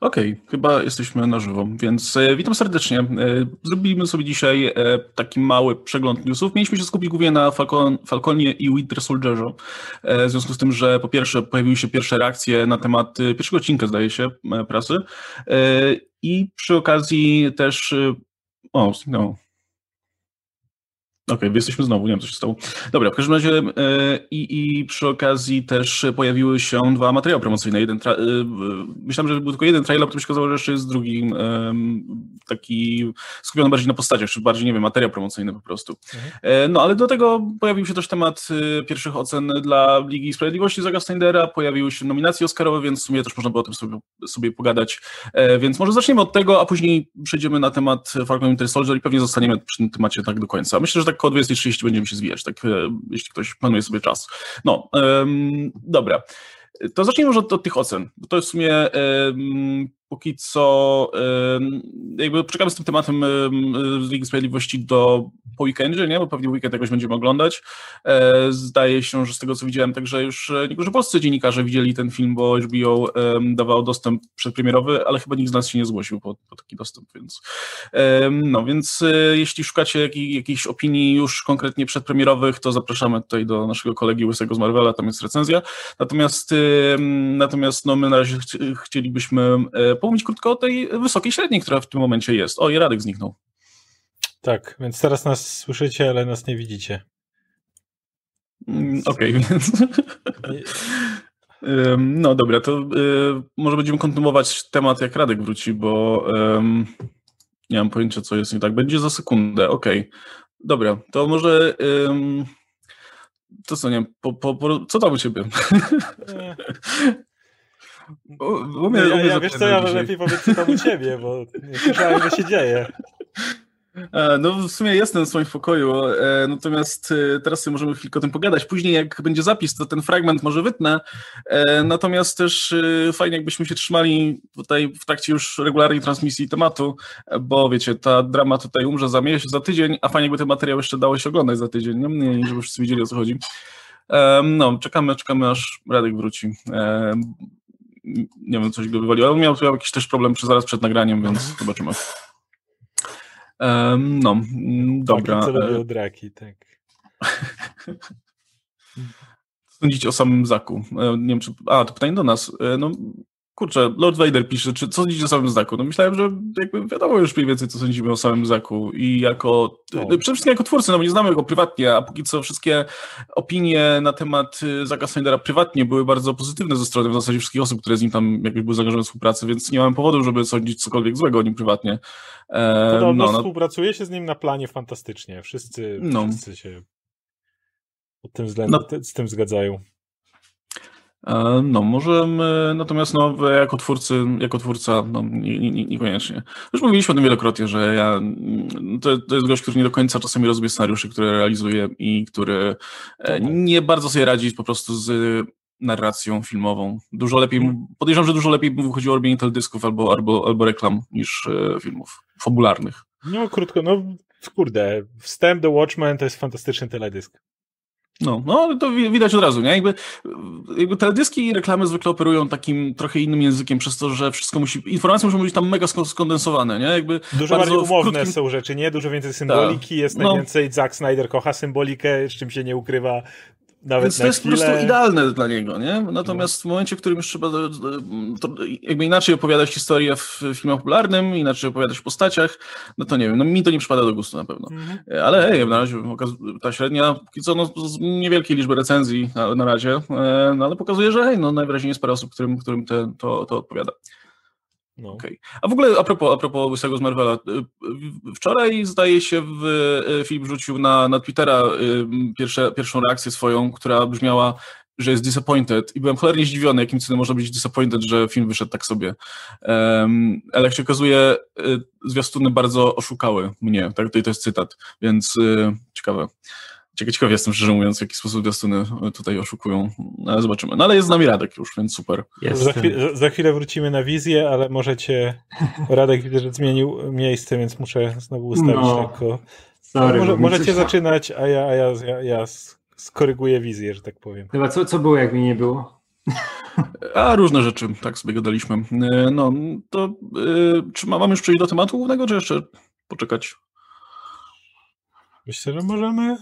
Okej, okay, chyba jesteśmy na żywo, więc e, witam serdecznie. E, zrobimy sobie dzisiaj e, taki mały przegląd newsów. Mieliśmy się skupić głównie na Falcon, Falconie i Winter Soldierze, w związku z tym, że po pierwsze pojawiły się pierwsze reakcje na temat pierwszego odcinka, zdaje się, prasy i przy okazji też... O, no, Okej, okay, jesteśmy znowu, nie wiem co się stało. Dobra, w każdym razie yy, i przy okazji też pojawiły się dwa materiały promocyjne. Jeden tra- yy, myślałem, że był tylko jeden trailer, potem się okazało, że jeszcze jest drugi yy, taki skupiony bardziej na postaciach, czy bardziej, nie wiem, materiał promocyjny po prostu. Mhm. no ale do tego pojawił się też temat pierwszych ocen dla Ligi Sprawiedliwości Zaga Steinera, pojawiły się nominacje Oscarowe, więc w sumie też można było o tym sobie, sobie pogadać. więc może zaczniemy od tego, a później przejdziemy na temat Falcon Winter Soldier i pewnie zostaniemy przy tym temacie tak do końca. Myślę, że tak koło 20.30 będziemy się zwijać, tak, e, jeśli ktoś planuje sobie czas. No, dobra. To zacznijmy może od, od tych ocen, to jest w sumie um, póki co jakby czekamy z tym tematem z Ligi Sprawiedliwości do po weekendzie, nie? bo pewnie weekend jakoś będziemy oglądać. E, zdaje się, że z tego co widziałem, także już e, niektórzy polscy dziennikarze widzieli ten film, bo HBO dawał dostęp przedpremierowy, ale chyba nikt z nas się nie zgłosił po, po taki dostęp, więc no więc e, jeśli szukacie jakich, jakichś opinii już konkretnie przedpremierowych, to zapraszamy tutaj do naszego kolegi Łysego z Marvela, tam jest recenzja. Natomiast natomiast no my na razie chcielibyśmy pomówić krótko o tej wysokiej średniej, która w tym momencie jest. O, i Radek zniknął. Tak, więc teraz nas słyszycie, ale nas nie widzicie. Mm, okej, okay, więc... No dobra, to y, może będziemy kontynuować temat, jak Radek wróci, bo nie mam pojęcia, co jest nie tak. Będzie za sekundę, okej. Okay. Dobra, to może to co, nie wiem, po, po, po, co tam u ciebie? Umie, ja, ja, wiesz co, ja lepiej powiedz co tam u ciebie, bo nie słyszałem, że się dzieje. E, no w sumie jestem w swoim pokoju, e, natomiast e, teraz sobie możemy chwilkę o tym pogadać. Później jak będzie zapis, to ten fragment może wytnę, natomiast też fajnie jakbyśmy się trzymali tutaj w trakcie już regularnej transmisji tematu, bo wiecie, ta drama tutaj umrze za miesiąc, za tydzień, a fajnie jakby ten materiał jeszcze dało się oglądać za tydzień, nie? żeby wszyscy wiedzieli o co chodzi. No, czekamy, czekamy aż Radek wróci nie wiem, coś go wywaliło, ale miał tu jakiś też problem przy, zaraz przed nagraniem, więc mhm. zobaczymy. Um, no, mm, dobra. Co lubią draki, tak. Sądzicie o samym Zaku? E, nie wiem, czy... A, to pytanie do nas. E, no, kurczę, Lord Vader pisze, czy co sądzicie o samym Zaku? No myślałem, że jakby wiadomo już mniej więcej, co sądzimy o samym Zaku i jako, no. przede wszystkim jako twórcy, no bo nie znamy go prywatnie, a póki co wszystkie opinie na temat y, Zaka Snydera prywatnie były bardzo pozytywne ze strony w zasadzie wszystkich osób, które z nim tam jakby były zaangażowane w współpracę, więc nie mamy powodu, żeby sądzić cokolwiek złego o nim prywatnie. E, Podobno no, no, współpracuje się z nim na planie fantastycznie, wszyscy, no. wszyscy się pod tym względem no. z tym zgadzają. E, no, może my, natomiast no, jako twórcy, jako twórca, no, nie, nie, niekoniecznie. Już mówiliśmy o tym wielokrotnie, że ja, mm, to, to jest gość, który nie do końca czasami rozumie scenariusze, które realizuje i który e, tak. nie bardzo sobie radzi po prostu z narracją filmową. Dużo lepiej, mhm. podejrzewam, że dużo lepiej wychodziło robienie teledysków albo, albo, albo reklam niż e, filmów fabularnych. No, krótko, no kurde, wstęp do Watchmen to jest fantastyczny teledysk. No, no to widać od razu, nie? Jakby, jakby teledyski i reklamy zwykle operują takim trochę innym językiem, przez to, że wszystko musi, informacje muszą być tam mega skondensowane, nie? Jakby Dużo bardziej umowne krótkim... są rzeczy, nie? Dużo więcej symboliki, Ta. jest no. najwięcej, Zack Snyder kocha symbolikę, z czym się nie ukrywa nawet Więc to jest chwilę... po prostu idealne dla niego, nie? Natomiast w momencie, w którym już trzeba jakby inaczej opowiadać historię w filmie popularnym, inaczej opowiadać w postaciach, no to nie wiem, no mi to nie przypada do gustu na pewno. Mhm. Ale hej, na razie ta średnia, póki co, no, z niewielkiej liczby recenzji na, na razie, e, no ale pokazuje, że hej, no najwyraźniej jest parę osób, którym, którym te, to, to odpowiada. No. Okay. A w ogóle a propos, a propos Łysego z Marvela, y, wczoraj zdaje się w, y, film wrzucił na, na Twittera y, pierwsze, pierwszą reakcję swoją, która brzmiała, że jest disappointed i byłem cholernie zdziwiony, jakim cudem można być disappointed, że film wyszedł tak sobie. Um, ale jak się okazuje, zwiastuny bardzo oszukały mnie, tak, to, to jest cytat, więc ciekawe. Ciekaw jestem, szczerze mówiąc, w jaki sposób Destiny tutaj oszukują. No, ale zobaczymy. No ale jest z nami Radek już, więc super. Za, chwil, za, chwilę wrócimy na wizję, ale możecie... Radek widzę, że zmienił miejsce, więc muszę znowu ustawić no, tylko... Sorry, Może, możecie zaczynać, a ja, a ja, ja, ja skoryguję wizję, że tak powiem. Chyba co, co było, jak mi nie było? A, różne rzeczy, tak sobie gadaliśmy. E, no, to czy mamy już przejść do tematu głównego, czy jeszcze poczekać? Myślę, że możemy.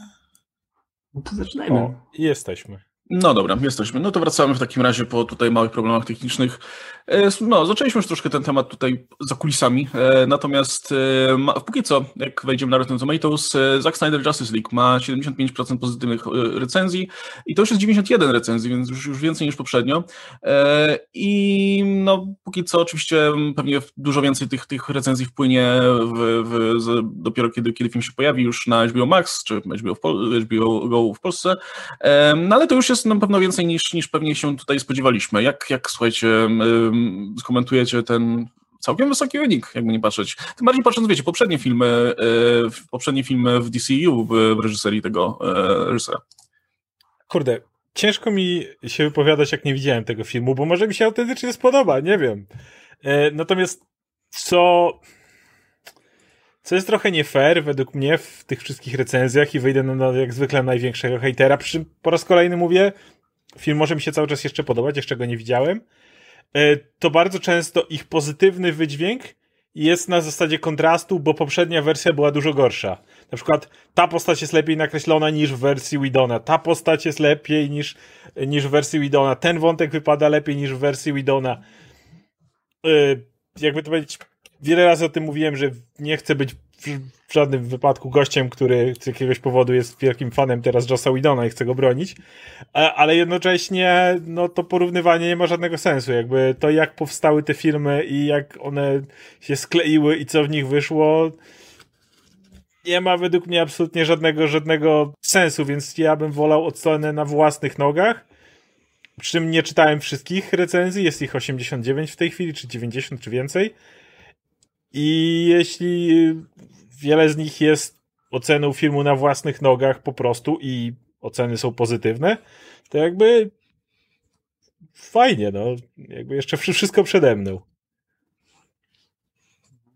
No to zaczynajmy. O, jesteśmy. No dobra, jesteśmy. No to wracamy w takim razie po tutaj małych problemach technicznych. E, no, zaczęliśmy już troszkę ten temat tutaj za kulisami, e, natomiast e, póki co, jak wejdziemy na Rotten Tomatoes, Zack Snyder Justice League ma 75% pozytywnych recenzji i to już jest 91 recenzji, więc już, więcej niż poprzednio. I no, póki co oczywiście pewnie dużo więcej tych, tych recenzji wpłynie w, w, dopiero kiedy, kiedy film się pojawi już na HBO Max, czy HBO, w Pol HBO Go w Polsce. No ale to już jest na pewno więcej niż, niż pewnie się tutaj spodziewaliśmy. Jak, jak słuchajcie, skomentujecie ten całkiem wysoki wynik, jakby nie patrzeć. Tym bardziej patrząc, wiecie, poprzednie filmy, e, poprzednie filmy w DCU w, w reżyserii tego e, reżysera. Kurde, ciężko mi się wypowiadać, jak nie widziałem tego filmu, bo może mi się autentycznie spodoba, nie wiem. E, natomiast co co jest trochę nie fair według mnie w tych wszystkich recenzjach i wyjdę na, jak zwykle największego hejtera, przy czym po raz kolejny mówię, film może mi się cały czas jeszcze podobać, jeszcze go nie widziałem, e, to bardzo często ich pozytywny wydźwięk jest na zasadzie kontrastu, bo poprzednia wersja była dużo gorsza. Na przykład ta postać jest lepiej nakreślona niż w wersji Widona, ta postać jest lepiej niż, niż w wersji Widona, ten wątek wypada lepiej niż w wersji Widona. Yy, jakby to powiedzieć, wiele razy o tym mówiłem, że nie chcę być w żadnym wypadku gościem, który z jakiegoś powodu jest wielkim fanem teraz Jossa Widona i chce go bronić, ale jednocześnie no to porównywanie nie ma żadnego sensu. Jakby to jak powstały te filmy i jak one się skleiły i co w nich wyszło nie ma według mnie absolutnie żadnego, żadnego sensu, więc ja bym wolał odsłonę na własnych nogach. Przy czym nie czytałem wszystkich recenzji, jest ich 89 w tej chwili, czy 90, czy więcej. I jeśli wiele z nich jest oceną filmu na własnych nogach po prostu i oceny są pozytywne, to jakby fajnie, no. Jakby jeszcze wszystko przede mną.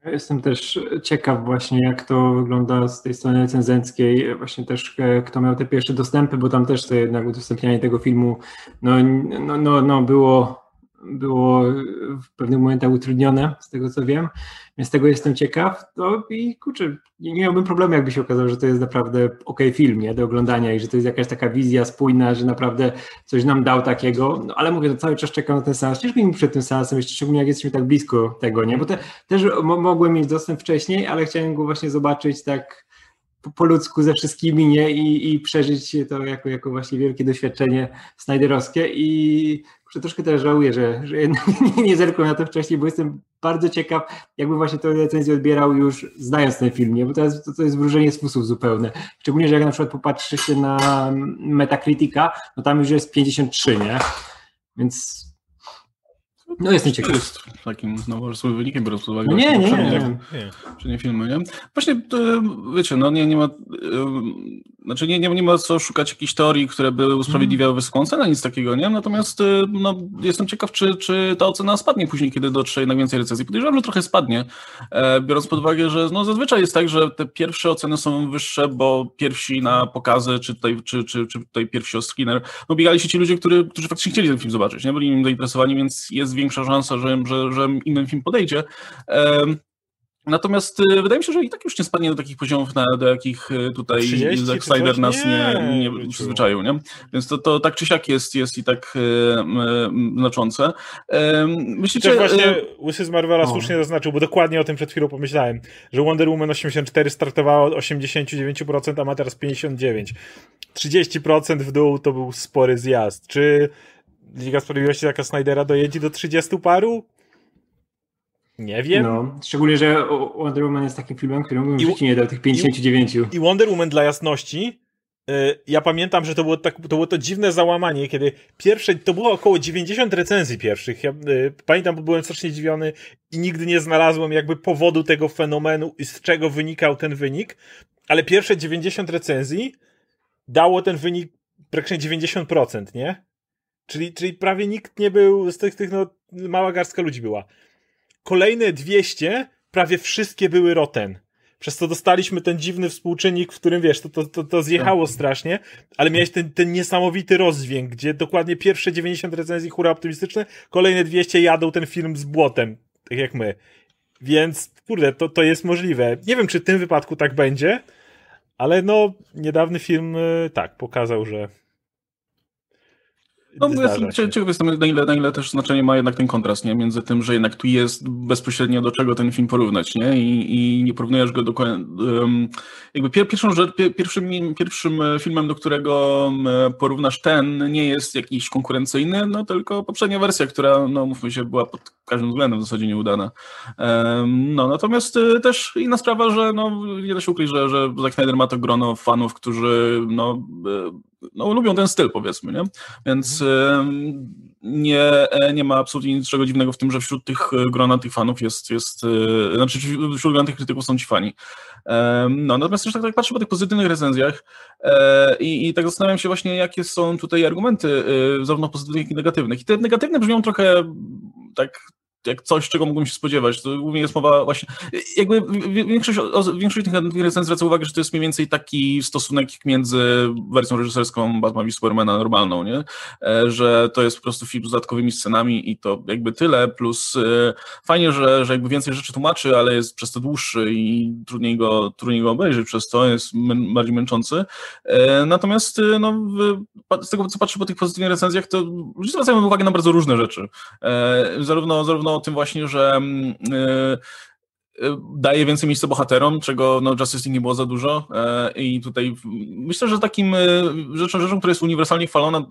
Jestem też ciekaw właśnie, jak to wygląda z tej strony recenzenckiej, właśnie też e, kto miał te pierwsze dostępy, bo tam też to jednak udostępnianie tego filmu no, no, no, no było było w pewnych momentach utrudnione, z tego co wiem, więc tego jestem ciekaw. To i kurczę, nie, nie miałbym problemu, jakby się okazało, że to jest naprawdę ok film nie, do oglądania i że to jest jakaś taka wizja spójna, że naprawdę coś nam dał takiego, no, ale mówię, to cały czas czekam na ten seans. Ciężko mi przed tym seansem, jeszcze szczególnie jak jesteśmy tak blisko tego, nie, bo te, też mogłem mieć dostęp wcześniej, ale chciałem go właśnie zobaczyć tak po, po ludzku ze wszystkimi, nie, i, i przeżyć to jako, jako właśnie wielkie doświadczenie snajderowskie i że troszkę też żałuję, że, że jednak nie zerkłem na to wcześniej, bo jestem bardzo ciekaw, jakby właśnie tę recenzję odbierał już znając ten film, nie? bo to jest, to, to jest wróżenie z fusów zupełnie. Szczególnie, że jak na przykład popatrzy się na Metacritica, no tam już jest 53, nie? Więc no jestem ciekaw. jest takim nowoczesnym wynikiem, biorąc pod uwagę no nie, nie, nie, nie. nie filmy, nie? Właśnie, wiecie, no nie, nie ma, znaczy nie, nie, nie ma co szukać jakichś teorii, które by usprawiedliwiały wysoką cenę, nic takiego, nie? Natomiast no, jestem ciekaw, czy, czy ta ocena spadnie później, kiedy dotrze jednak więcej recenzji. Podejrzewam, że trochę spadnie, e, biorąc pod uwagę, że no, zazwyczaj jest tak, że te pierwsze oceny są wyższe, bo pierwsi na pokazy, czy tutaj, czy, czy, czy tutaj pierwsi o screener, no biegali się ci ludzie, którzy, którzy faktycznie chcieli ten film zobaczyć, nie? Byli nim zainteresowani, więc jest większa szansa, że, że, że inny film podejdzie. Natomiast y, wydaje mi się, że i tak już nie spadnie do takich poziomów, na, do jakich y, tutaj Zack Snyder nas nie, nie, nie przyzwyczaił, nie? Więc to, to tak czy siak jest, jest i tak y, znaczące. Myślicie... Też właśnie Łysy z Marvela o. słusznie zaznaczył, bo dokładnie o tym przed chwilą pomyślałem, że Wonder Woman 84 startowała od 89%, a ma teraz 59%. 30% w dół to był spory zjazd. Czy Liga Sprawiedliwości taka Snydera dojedzie do 30 paru? Nie wiem. No, szczególnie, że Wonder Woman jest takim filmem, którym bym I, nie dał tych 59. I, I Wonder Woman dla jasności, yy, ja pamiętam, że to było, tak, to było to dziwne załamanie, kiedy pierwsze, to było około 90 recenzji pierwszych. Ja, yy, pamiętam, bo byłem strasznie zdziwiony i nigdy nie znalazłem jakby powodu tego fenomenu i z czego wynikał ten wynik, ale pierwsze 90 recenzji dało ten wynik praktycznie 90%, nie? Czyli, czyli prawie nikt nie był, z tych, tych no, mała garstka ludzi była. Kolejne 200, prawie wszystkie były roten. przez co dostaliśmy ten dziwny współczynnik, w którym wiesz, to, to, to, to zjechało tak. strasznie, ale miałeś ten, ten niesamowity rozdźwięk, gdzie dokładnie pierwsze 90 recenzji hura optymistyczne, kolejne 200 jadą ten film z błotem, tak jak my. Więc, kurde, to, to jest możliwe. Nie wiem, czy w tym wypadku tak będzie, ale no, niedawny film y, tak pokazał, że no, jestem ciekaw jestem, na ile, na ile też znaczenie ma jednak ten kontrast, nie? Między tym, że jednak tu jest bezpośrednio do czego ten film porównać, nie? I, i nie porównujesz go do... Um, jakby pierwszą rzecz, pierwszym, pierwszym filmem, do którego porównasz ten, nie jest jakiś konkurencyjny, no tylko poprzednia wersja, która, no mówmy się, była pod każdym względem w zasadzie nieudana. Um, no, natomiast y, też inna sprawa, że no, nie da się ukryć, że, że Zack Snyder ma to grono fanów, którzy no, y, no, lubią ten styl, powiedzmy, nie? Więc mhm. nie, e, nie ma absolutnie niczego dziwnego w tym, że wśród tych e, grona tych fanów jest, jest e, znaczy wśród grona tych krytyków są ci fani. No, natomiast też tak, tak patrzę po tych pozytywnych recenzjach i, i tak zastanawiam się właśnie, jakie są tutaj argumenty zarówno pozytywnych, jak i negatywnych. I te negatywne brzmią trochę tak jak coś, czego mógłbym się spodziewać. To głównie jest mowa właśnie, jakby większość, większość tych recenzji zwraca uwagę, że to jest mniej więcej taki stosunek między wersją reżyserską Batman i Supermana normalną, nie? E, że to jest po prostu film z dodatkowymi scenami i to jakby tyle, plus e, fajnie, że, że jakby więcej rzeczy tłumaczy, ale jest przez to dłuższy i trudniej go, trudniej go obejrzeć przez to, jest bardziej męczący. E, natomiast no, z tego, co patrzę po tych pozytywnych recenzjach, to zwracają uwagę na bardzo różne rzeczy. Zarówno, zarówno o tym właśnie, że yy, daje więcej miejsca bohaterom, czego no, Justice League nie było za dużo i tutaj myślę, że takim rzeczą, rzeczą, która jest uniwersalnie chwalona,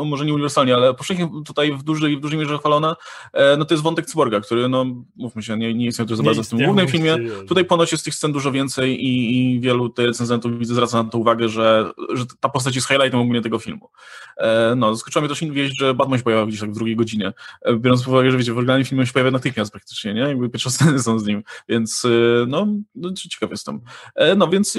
no może nie uniwersalnie, ale powszechnie tutaj w dużej, w dużej mierze chwalona, e, no to jest wątek cyborga, który, no mówmy się, nie, nie to za bardzo w tym głównym filmie. Tutaj ponoć jest tych scen dużo więcej i, i wielu recenzentów widzę zwraca na to uwagę, że, że ta postać jest highlightem ogólnie tego filmu. E, no, zaskoczyła mnie też wieść, że Batman się pojawia gdzieś tak w drugiej godzinie, e, biorąc pod uwagę, że wiecie, w oryginalnym filmie się pojawia natychmiast praktycznie, nie? Jakby pierwsze sceny są z nim, więc no, no ciekaw jestem. No, więc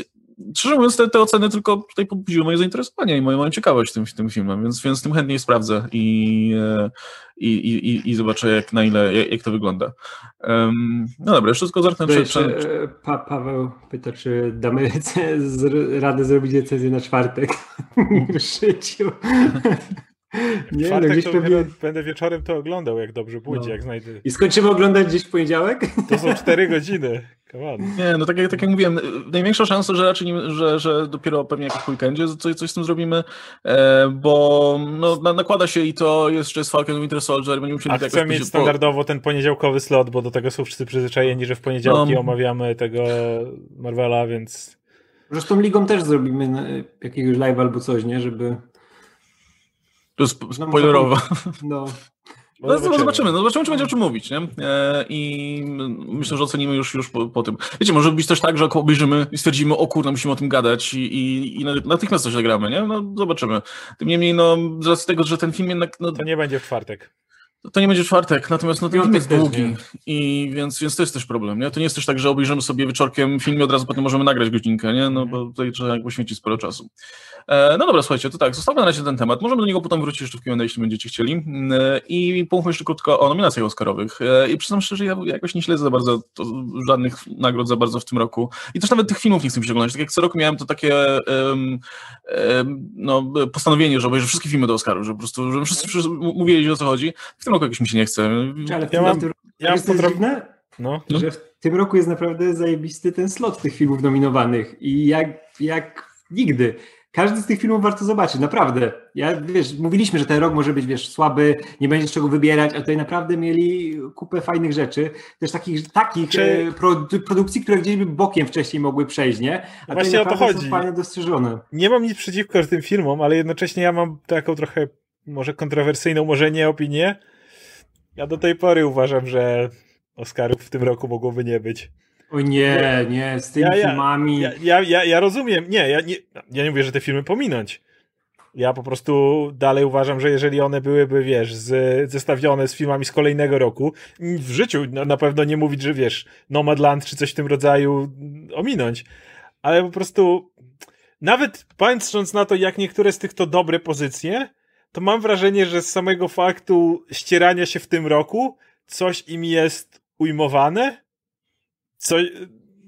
szczerze mówiąc, te, te oceny tylko tutaj pobudziły moje zainteresowanie i moją, moją ciekawość tym, tym filmem, więc, więc tym chętniej sprawdzę i, e, i, i, i zobaczę, jak na ile, jak, jak to wygląda. Um, no dobra, tylko zerknę. Przed, przed... Pa, Paweł pyta, czy damy radę zrobić decyzję na czwartek w życiu. Nie, no gdzieś pewnie... Będę wieczorem to oglądał, jak dobrze pójdzie, no. jak znajdę. I skończymy oglądać gdzieś w poniedziałek? To są cztery godziny. Nie, no tak jak, tak jak mówiłem, największa szansa, że raczej nie, że, że dopiero pewnie jakiś weekendzie coś, coś z tym zrobimy, e, bo no, nakłada się i to jeszcze jest Falcon Winter Soldier. Będziemy musieli A tak chcę mieć standardowo ten poniedziałkowy slot, bo do tego są wszyscy przyzwyczajeni, że w poniedziałki no. omawiamy tego Marvela, więc... Może z tą ligą też zrobimy jakiegoś live albo coś, nie? Żeby... To jest no, spoilerowo. No, no, no zobaczymy. zobaczymy, no zobaczymy, czy będzie o czym mówić, nie? E, I myślę, że ocenimy już, już po, po, tym. Wiecie, może być też tak, że obejrzymy i stwierdzimy, o kurde, musimy o tym gadać i, i, i natychmiast coś zagramy, nie? No zobaczymy. Tym niemniej, no z racji tego, że ten film jednak... No, to nie będzie w czwartek. To nie będzie czwartek, natomiast no, ten film jest długi, i więc, więc to jest też problem. Nie? To nie jest też tak, że obejrzymy sobie wieczorkiem film i od razu potem możemy nagrać godzinkę, nie? no bo tutaj trzeba poświęcić sporo czasu. E, no dobra, słuchajcie, to tak, zostawmy na razie ten temat. Możemy do niego potem wrócić jeszcze w Q&A, jeśli będziecie chcieli. E, I pomówmy jeszcze krótko o nominacjach Oscarowych. E, I przyznam szczerze, ja jakoś nie śledzę za bardzo to, żadnych nagród za bardzo w tym roku. I też nawet tych filmów nie chcę oglądać. Tak jak co roku miałem to takie um, no, postanowienie, że obejrzę wszystkie filmy do Oscaru, że po prostu, że wszyscy, wszyscy mówili o co chodzi. W tym roku jakoś mi się nie chce. Ale ja mam, ja mam podrobne, no. że w tym roku jest naprawdę zajebisty ten slot tych filmów nominowanych i jak, jak nigdy każdy z tych filmów warto zobaczyć, naprawdę. Ja, wiesz, mówiliśmy, że ten rok może być, wiesz, słaby, nie będzie z czego wybierać, a tutaj naprawdę mieli kupę fajnych rzeczy, też takich, takich Czy... E, produkcji, które gdzieś by bokiem wcześniej mogły przejść, nie? A Właśnie o to chodzi. są fajnie dostrzeżone. Nie mam nic przeciwko tym filmom, ale jednocześnie ja mam taką trochę, może kontrowersyjną, może nie opinię. Ja do tej pory uważam, że Oscarów w tym roku mogłoby nie być. O nie, nie, z tymi ja, filmami. Ja, ja, ja, ja rozumiem, nie ja, nie, ja nie mówię, że te filmy pominąć. Ja po prostu dalej uważam, że jeżeli one byłyby, wiesz, z, zestawione z filmami z kolejnego roku, w życiu na, na pewno nie mówić, że wiesz, Nomadland czy coś w tym rodzaju ominąć. Ale po prostu, nawet patrząc na to, jak niektóre z tych to dobre pozycje, to mam wrażenie, że z samego faktu ścierania się w tym roku, coś im jest ujmowane, co,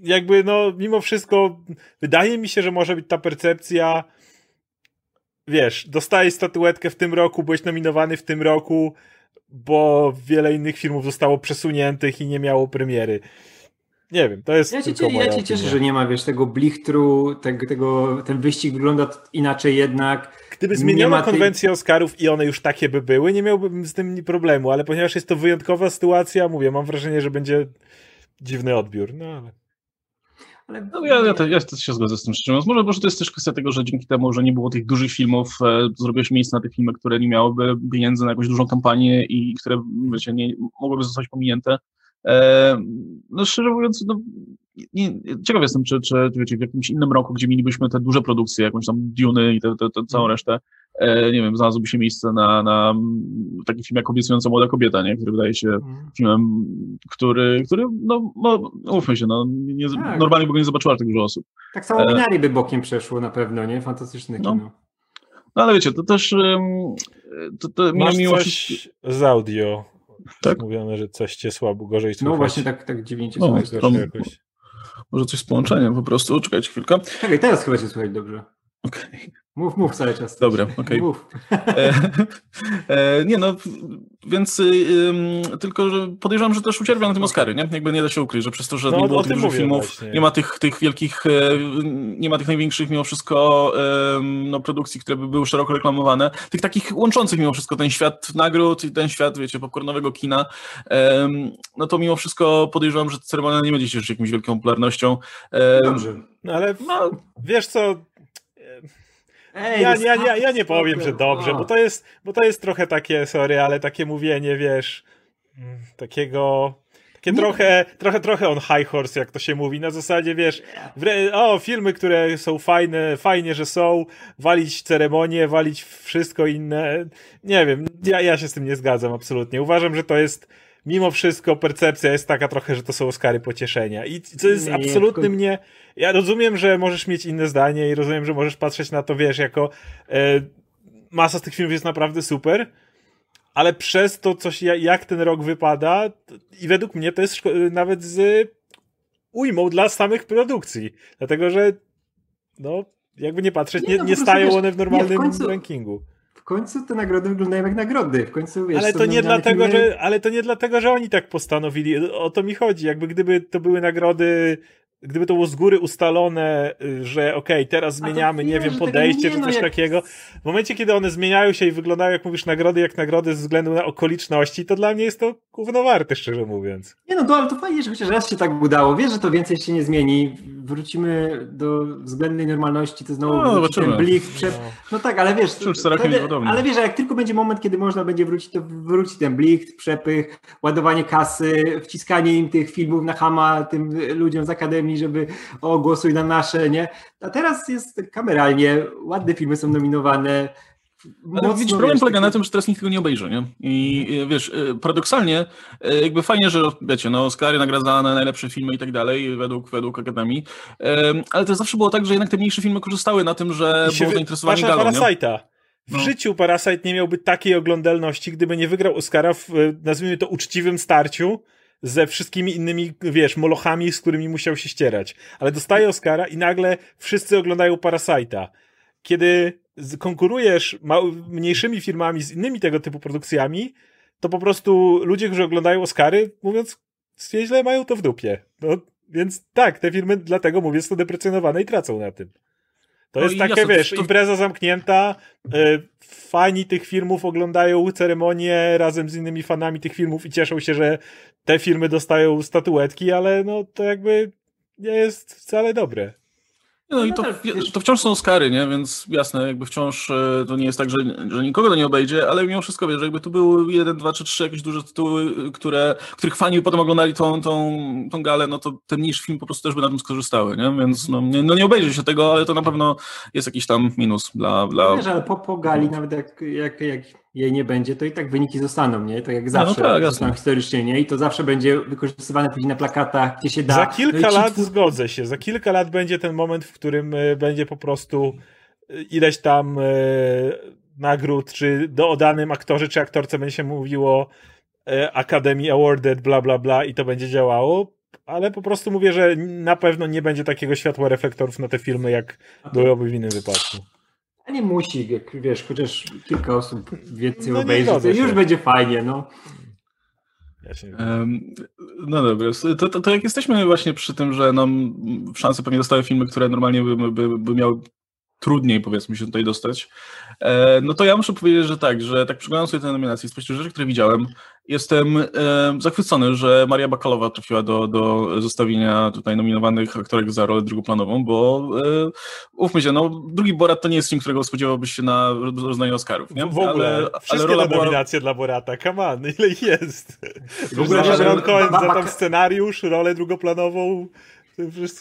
jakby no mimo wszystko wydaje mi się, że może być ta percepcja wiesz, dostajesz statuetkę w tym roku, byłeś nominowany w tym roku, bo wiele innych filmów zostało przesuniętych i nie miało premiery. Nie wiem, to jest ja moja Ja cię cieszę, że nie ma, wiesz, tego blichtru, tego, tego, ten wyścig wygląda inaczej jednak. Gdyby zmieniono konwencję tej... Oscarów i one już takie by były, nie miałbym z tym problemu, ale ponieważ jest to wyjątkowa sytuacja, mówię, mam wrażenie, że będzie dziwny odbiór, no ale... Ale... No, ja, ja, te, ja też się zgodzę z tym szczerze. Może, może to jest też kwestia tego, że dzięki temu, że nie było tych dużych filmów, e, zrobiłeś miejsce na te filmy, które nie miałyby pieniędzy na jakąś dużą kampanię i które wiecie, nie, mogłyby zostać pominięte. E, no szczerze mówiąc, no, nie, ciekaw jestem, czy, czy wiecie, w jakimś innym roku, gdzie mielibyśmy te duże produkcje, jakąś tam Duny i tę całą resztę, e, nie wiem, znalazłoby się miejsce na, na taki film jak Obiecująca Młoda Kobieta, nie? który wydaje się mm. filmem, który, który no, no mówmy się, no, nie, tak. normalnie by go nie zobaczyła tak dużo osób. Tak samo Minari by bokiem przeszło na pewno, nie? Fantastyczne no. kino. No ale wiecie, to też to, to Masz mimo coś z audio tak? Mówione, że coś cię słabo, gorzej słychać. No właśnie tak, tak dziwnie cię no, słychać. Jakoś. Może coś z połączeniem po prostu, czekajcie chwilkę. Czekaj, teraz chyba cię słychać dobrze. Okej. Okay. Mów, mów cały czas. Dobra, okej. Okay. E, e, nie no, więc y, tylko, że podejrzewam, że też ucierpiał na tym Oscary, nie? Jakby nie da się ukryć, że przez to, że no, nie było tych dużych filmów, właśnie. nie ma tych, tych wielkich, e, nie ma tych największych mimo wszystko no, produkcji, które by były szeroko reklamowane, tych takich łączących mimo wszystko ten świat nagród i ten świat, wiecie, popcornowego kina, no to mimo wszystko podejrzewam, że ceremonia nie będzie cieszyć jakąś wielką popularnością. Dobrze. No ale no, wiesz co, Ej, ja, ja, ja, ja nie powiem, że dobrze, bo to, jest, bo to jest trochę takie, sorry, ale takie mówienie, wiesz, mm, takiego takie trochę, trochę, trochę on high horse, jak to się mówi. Na zasadzie, wiesz, o, filmy, które są fajne, fajnie, że są, walić ceremonię, walić wszystko inne. Nie wiem, ja, ja się z tym nie zgadzam absolutnie. Uważam, że to jest mimo wszystko percepcja jest taka trochę, że to są Oscary pocieszenia. I co jest nie, absolutnie tylko... mnie... Ja rozumiem, że możesz mieć inne zdanie i rozumiem, że możesz patrzeć na to, wiesz, jako e, masa z tych filmów jest naprawdę super, ale przez to, coś, jak ten rok wypada i według mnie to jest nawet z ujmą dla samych produkcji. Dlatego, że no, jakby nie patrzeć, nie, nie, no, nie stają wiesz, one w normalnym nie, w końcu, rankingu w końcu te nagrody wyglądają jak nagrody. W końcu, wiesz, ale, to nie dlatego, filmy... że, ale to nie dlatego, że oni tak postanowili. O to mi chodzi. Jakby gdyby to były nagrody gdyby to było z góry ustalone, y, że okej, okay, teraz zmieniamy, nie wiem, podejście czy coś jak... takiego, w momencie, kiedy one zmieniają się i wyglądają, jak mówisz, nagrody jak nagrody ze względu na okoliczności, to dla mnie jest to gówno warte, szczerze mówiąc. Nie no, to, ale to fajnie, że chociaż raz się tak udało. Wiesz, że to więcej się nie zmieni. Wrócimy do względnej normalności, to znowu no, ten blik. Przed... No. no tak, ale wiesz, wtedy, ale wiesz, jak tylko będzie moment, kiedy można będzie wrócić, to wróci ten blik, przepych, ładowanie kasy, wciskanie im tych filmów na hama tym ludziom z Akademii żeby o, głosuj na nasze, nie? A teraz jest kameralnie, ładne filmy są nominowane, ale widzisz, problem polega na tym, że teraz nikt tego nie obejrzy, nie? I wiesz, y, paradoksalnie, y, jakby fajnie, że wiecie, no Oscary nagradzane, najlepsze filmy i tak dalej, według, według Akademii, ale to zawsze było tak, że jednak te mniejsze filmy korzystały na tym, że było zainteresowanie galą, Parasite'a. W no. życiu Parasite nie miałby takiej oglądalności, gdyby nie wygrał Oscara w, nazwijmy to, uczciwym starciu ze wszystkimi innymi, wiesz, molochami, z którymi musiał się ścierać. Ale dostaje Oscara i nagle wszyscy oglądają Parasite'a. Kiedy konkurujesz mniejszymi firmami z innymi tego typu produkcjami, to po prostu ludzie, którzy oglądają Oscary, mówiąc źle, mają to w dupie. No, więc tak, te firmy dlatego, mówię, są deprecjonowane i tracą na tym. To no jest takie, jasne, wiesz, to... impreza zamknięta, y, fani tych filmów oglądają ceremonię razem z innymi fanami tych filmów i cieszą się, że te filmy dostają statuetki, ale no to jakby nie jest wcale dobre. No i to, to wciąż są Oscary, nie? Więc jasne, jakby wciąż e, to nie jest tak, że, że nikogo to nie obejdzie, ale mimo wszystko, wiesz, jakby tu były jeden, dwa czy trzy jakieś duże tytuły, które, których fani potem oglądali tą, tą, tą galę, no to ten mniejszy film po prostu też by na tym skorzystały, nie? Więc no nie, no nie obejrzy się tego, ale to na pewno jest jakiś tam minus dla... dla... No wiesz, ale po, po gali, nawet jak, jak, jak jej nie będzie, to i tak wyniki zostaną, nie? Tak jak zawsze, no, no tak, historycznie, nie? I to zawsze będzie wykorzystywane później na plakatach, gdzie się da. Za kilka no lat, zgodzę się, za kilka lat będzie ten moment, w którym e, będzie po prostu e, ileś tam e, nagród, czy do odanym aktorze, czy aktorce będzie się mówiło Academy Awarded, bla, bla, bla i to będzie działało. ale po prostu mówię, że na pewno nie będzie takiego światła reflektorów na te filmy, jak byłoby w innym wypadku. A nie musi, jak wiesz, chociaż kilka osób więcej No obejrzy, już będzie fajnie, no. Ja się... No dobra, to, to, to jak jesteśmy właśnie przy tym, że nam w szansę pewnie dostały filmy, które normalnie by, by, by miały trudniej powiedzmy się tutaj dostać, e, no to ja muszę powiedzieć, że tak, że tak przyglądam sobie te nominacje, spośród rzeczy, które widziałem, jestem e, zachwycony, że Maria Bakalowa trafiła do, do zestawienia tutaj nominowanych aktorek za rolę drugoplanową, bo e, ufmy się, no drugi Borat to nie jest film, którego spodziewałbyś się na rozdaniu Oscarów, nie? W ogóle, ale, wszystkie ale rola te była... nominacje dla Borata, come on, ile ich jest? W ogóle, że- Ron Cohen ba- za tam scenariusz, rolę drugoplanową,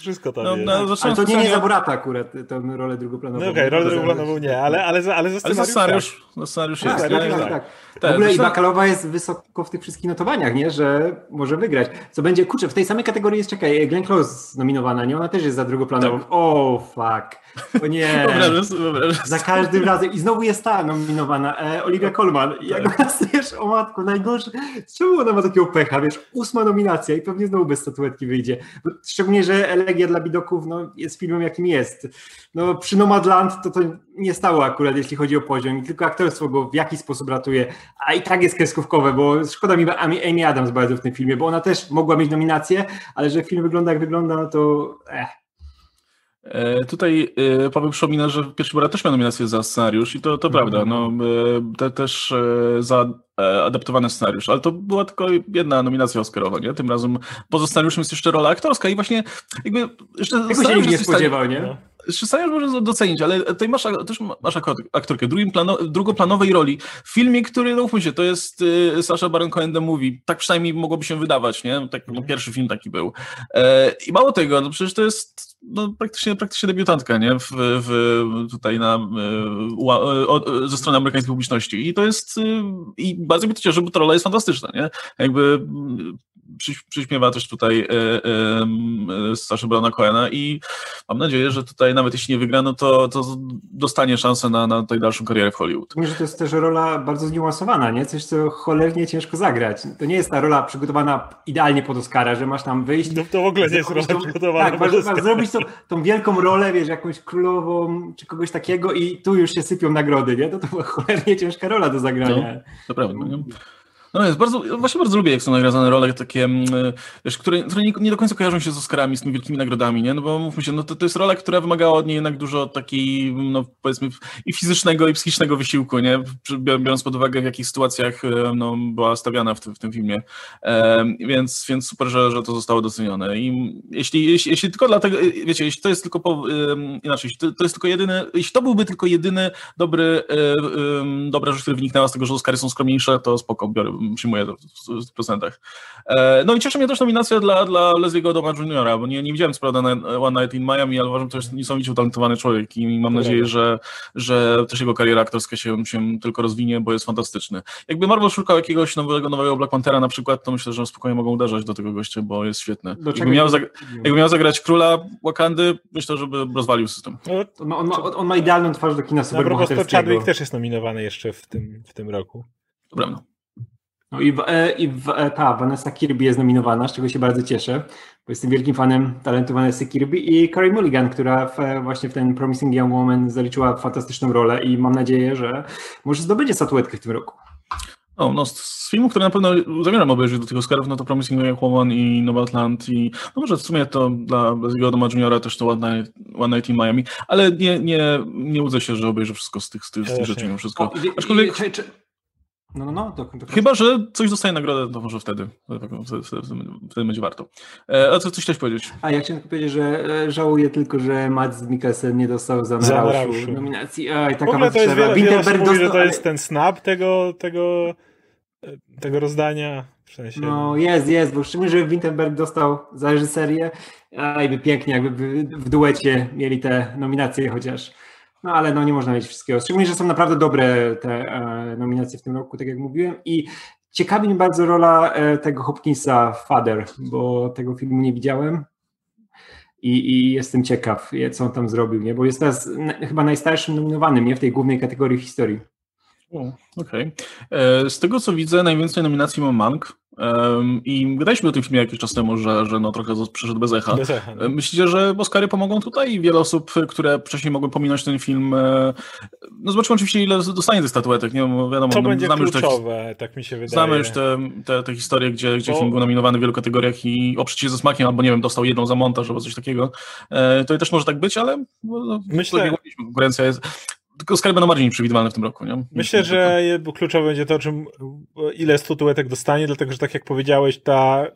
wszystko, tam No, jest. no, Ale to nie, nie za Borata akurat, tą rolę drugoplanową. No okej, rolę To za- drugoplanową nie, ale, ale, za, ale za Ale za scenariusz, scenariusz, za scenariusz Tak, jest. tak, tak, tak. tak. Tak, W ogóle i Bakalowa jest wysoko w tych wszystkich notowaniach, nie? Że może wygrać. Co będzie, kurczę, w tej samej kategorii jest, czekaj, Glenn Close nominowana, nie? Ona też jest za drugoplanową. Tak. O, fuck. O nie. Za każdym razem. I znowu jest ta nominowana, e, Olivia Colman. I jak ona wiesz, o matko, najgorsze. Czemu ona ma takiego pecha, wiesz, ósma nominacja i pewnie znowu bez statuetki wyjdzie. Bo szczególnie, że Elegia dla Bidoków no, jest filmem, jakim jest. No, przy Nomadland to to nie stało akurat, jeśli chodzi o poziom, i tylko aktorstwo go w jakiś sposób ratuje, a i tak jest kreskówkowe, bo szkoda mi Amy Amy Adams bardzo w tym filmie, bo ona też mogła mieć nominację, ale że film wygląda jak wygląda, no to eh. E, Tutaj e, Paweł przypomina, że pierwszy Borat też miał nominację za scenariusz i to, to Mhm. prawda, no, e, te, też e, za e, adaptowany scenariusz, ale to była tylko jedna nominacja Oscarowa, nie? Tym razem poza scenariuszem jest jeszcze rola aktorska i właśnie jakby jeszcze tego się nikt nie w stanie- spodziewał, nie? Scenariusz można docenić, ale tutaj masz, też masz aktor- aktorkę plano, drugoplanowej roli w filmie, który, no się, to jest y, Sasha Baron Cohen The Movie. Tak przynajmniej mogłoby się wydawać, nie? Tak, no, pierwszy film taki był. E, I mało tego, no przecież to jest no, praktycznie, praktycznie debiutantka, nie? W, w, tutaj na, y, o- ze strony amerykańskiej publiczności. I to jest, y, i bardzo mnie to cieszy, bo ta rola jest fantastyczna, nie? Jakby przyśmiewa też tutaj e, e, Sasha Barona Cohena i mam nadzieję, że tutaj nawet jeśli nie wygra, no to, to dostanie szansę na, na tutaj dalszą karierę w Hollywood. Myślę, że to jest też rola bardzo zniuansowana, nie? Coś, co cholernie ciężko zagrać. To nie jest ta rola przygotowana idealnie pod Oscara, że masz tam wyjść. No to w ogóle nie jest rola tą- przygotowana. Tak, masz, zrobić tą, tą wielką rolę, wiesz, jakąś królową czy kogoś takiego i tu już się sypią nagrody, nie? To, to była cholernie ciężka rola do zagrania. To prawda. Nie? No jest bardzo, właśnie bardzo lubię, jak są nagradzane role takie, mm, wiesz, które, które nie, nie do końca kojarzą się z Oscarami, z tymi wielkimi nagrodami, nie? No bo mówmy się, no to, to jest rola, która wymagała od niej jednak dużo takiej, no powiedzmy, i fizycznego, i psychicznego wysiłku, nie? Biorąc pod uwagę, w jakich sytuacjach e, no, była stawiana w, tym- w tym filmie. E, więc, więc super, że, że to zostało docenione. I jeśli, jeśli, jeśli tylko dlatego, e, wiecie, jeśli to jest tylko, po, em, inaczej, to, to jest tylko jedyny, jeśli to byłby tylko jedyny dobry, e, dobra rzecz, która wyniknęła z tego, że Oscary są skromniejsze, to spoko, biorę, przyjmuję to w 100%. E, No i cieszy mnie też nominacja dla, dla Leslie'ego Doma Jr., bo nie, nie widziałem co prawda na One Night in Miami, ale uważam, że to jest niesamowicie utalentowany człowiek i mam nadzieję, że, że też jego kariera aktorska się, się tylko rozwinie, bo jest fantastyczny. Jakby Marvel szukał jakiegoś nowego, nowego Black Panthera na przykład, to myślę, że spokojnie mogą uderzać do tego gościa, bo jest świetny. Jakby miał, jakby miał zagrać króla Wakandy, myślę, żeby rozwalił system. No, On ma, on, ma, on ma idealną twarz do kina na propos to superbohaterskiego. Chadwick też jest nominowany jeszcze w tym, w tym roku. To prawda. No i, w, e, i w, e, ta Vanessa Kirby jest nominowana, z czego się bardzo cieszę, bo jestem wielkim fanem talentu Vanessy Kirby i Carey Mulligan, która w, e, właśnie w ten Promising Young Woman zaliczyła fantastyczną rolę i mam nadzieję, że może zdobędzie statuetkę w tym roku. No, no, z, filmów, które na pewno zamierzam obejrzeć do tych Oscarów, no to Promising Young Woman i Nomadland i no może w sumie to dla Leslie'ego Doma Juniora też to One Night, One Night in Miami, ale nie, nie, nie łudzę się, że obejrzę wszystko z tych, z tych, z tych rzeczy mimo wszystko. Aczkolwiek- no, no, no, to, to, Chyba, że coś dostaje nagrodę, to może wtedy, wtedy, wtedy, wtedy będzie warto. E, a co coś chciałeś powiedzieć? A ja chciałem powiedzieć, że e, żałuję tylko, że Mads Mikkelsen nie dostał za Narauszu. nominacji. Oj, W taka ogóle to jest wiele, wiele mówi, że dostał, to ale- jest ten snap tego, tego, tego rozdania. W sensie, No jest, jest, bo szczególnie, że Winterberg dostał za reżyserię, a i by pięknie, jakby w, w duecie mieli te nominacje chociaż. No ale no nie można mieć wszystkiego. Szczególnie, że są naprawdę dobre te e, nominacje w tym roku, tak jak mówiłem. I ciekawi mnie bardzo rola e, tego Hopkinsa Father, bo tego filmu nie widziałem. I, I jestem ciekaw, co on tam zrobił, nie? Bo jest teraz chyba najstarszym nominowanym nie? w tej głównej kategorii historii. Okej. E, Z tego co widzę, najwięcej nominacji ma Mank, Um, I gadaliśmy o tym filmie jakiś czas temu, że, że no trochę przeszedł bez echa. Bez echa no. Myślicie, że Oscary pomogą tutaj? Wiele osób, które wcześniej mogły pominąć ten film, e, no zobaczymy oczywiście ile dostanie tych statuetek, nie? Wiadomo, to no, będzie znamy kluczowe, już te, tak mi się wydaje. Znamy już te, te, te historie, gdzie, gdzie Bo... film był nominowany w wielu kategoriach i oprzeć się ze smakiem, albo nie wiem, dostał jedną za montaż albo coś takiego. E, to też może tak być, ale no, Myślę... konkurencja jest tylko Oscary będą bardziej nieprzewidywalne w tym roku, nie? Myślę, że kluczowe będzie to, czym, ile statuetek dostanie, dlatego że tak jak powiedziałeś, ta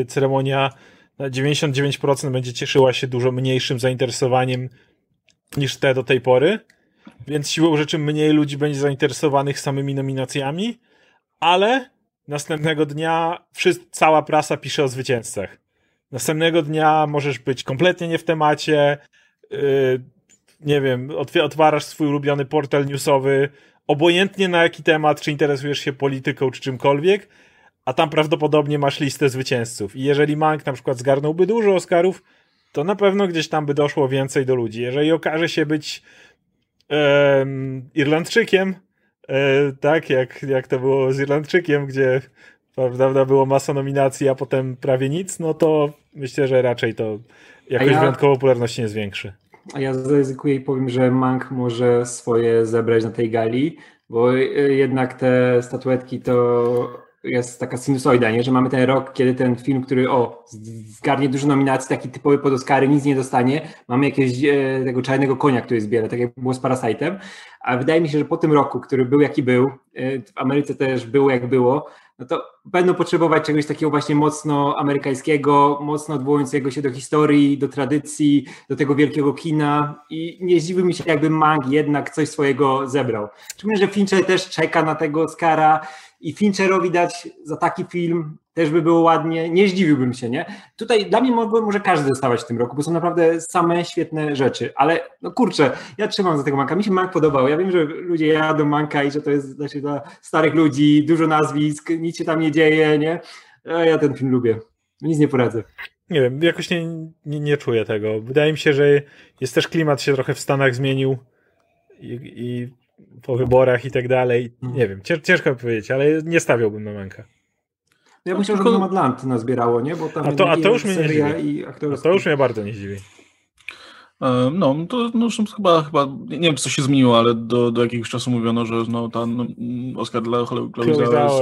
y, ceremonia na 99% będzie cieszyła się dużo mniejszym zainteresowaniem niż te do tej pory, więc siłą rzeczy mniej ludzi będzie zainteresowanych samymi nominacjami, ale następnego dnia wszyscy, cała prasa pisze o zwycięzcach. Następnego dnia możesz być kompletnie nie w temacie, yy, nie wiem, otwarasz swój ulubiony portal newsowy, obojętnie na jaki temat, czy interesujesz się polityką, czy czymkolwiek, a tam prawdopodobnie masz listę zwycięzców. I jeżeli Mank na przykład zgarnąłby dużo Oscarów, to na pewno gdzieś tam by doszło więcej do ludzi. Jeżeli okaże się być e, Irlandczykiem, e, tak jak, jak to było z Irlandczykiem, gdzie prawda, było masa nominacji, a potem prawie nic, no to myślę, że raczej to jakoś ja... wyjątkowo popularności nie zwiększy. A ja zaryzykuję i powiem, że Mank może swoje zebrać na tej gali, bo y, jednak te statuetki to jest taka sinusoida, nie? że mamy ten rok, kiedy ten film, który o, zgarnie dużo nominacji, taki typowy pod Oscary, nic nie dostanie, mamy jakiegoś e, tego czarnego konia, który zbiera, tak jak było z Parasite'em, a wydaje mi się, że po tym roku, który był jaki był, e, w Ameryce też było jak było, no to będą potrzebować czegoś takiego właśnie mocno amerykańskiego, mocno odwołującego się do historii, do tradycji, do tego wielkiego kina i nie zdziwił mi się, jakby Mang jednak coś swojego zebrał. Szczególnie, że Fincher też czeka na tego Oscara i Fincherowi dać za taki film też by było ładnie, nie zdziwiłbym się, nie? Tutaj dla mnie może, może każdy dostawać w tym roku, bo są naprawdę same świetne rzeczy, ale no kurczę, ja trzymam za tego Manka, mi się Mank podobał, ja wiem, że ludzie jadą Manka i że to jest znaczy, dla starych ludzi, dużo nazwisk, nic się tam nie dzieje, nie? A ja ten film lubię, nic nie poradzę. Nie wiem, jakoś nie, nie, nie czuję tego. Wydaje mi się, że jest też klimat się trochę w Stanach zmienił i, i po wyborach i tak dalej. Nie wiem, ciężko powiedzieć, ale nie stawiałbym na Manka. Ja bym chciał, żeby Nomadland nazbierało, nie? Bo tam a to, a to już mnie nie dziwi. A to już mnie bardzo nie dziwi. E, no, to no, chyba, chyba, nie wiem, co się zmieniło, ale do, do jakiegoś czasu mówiono, że no, ten no, Oscar dla Chloe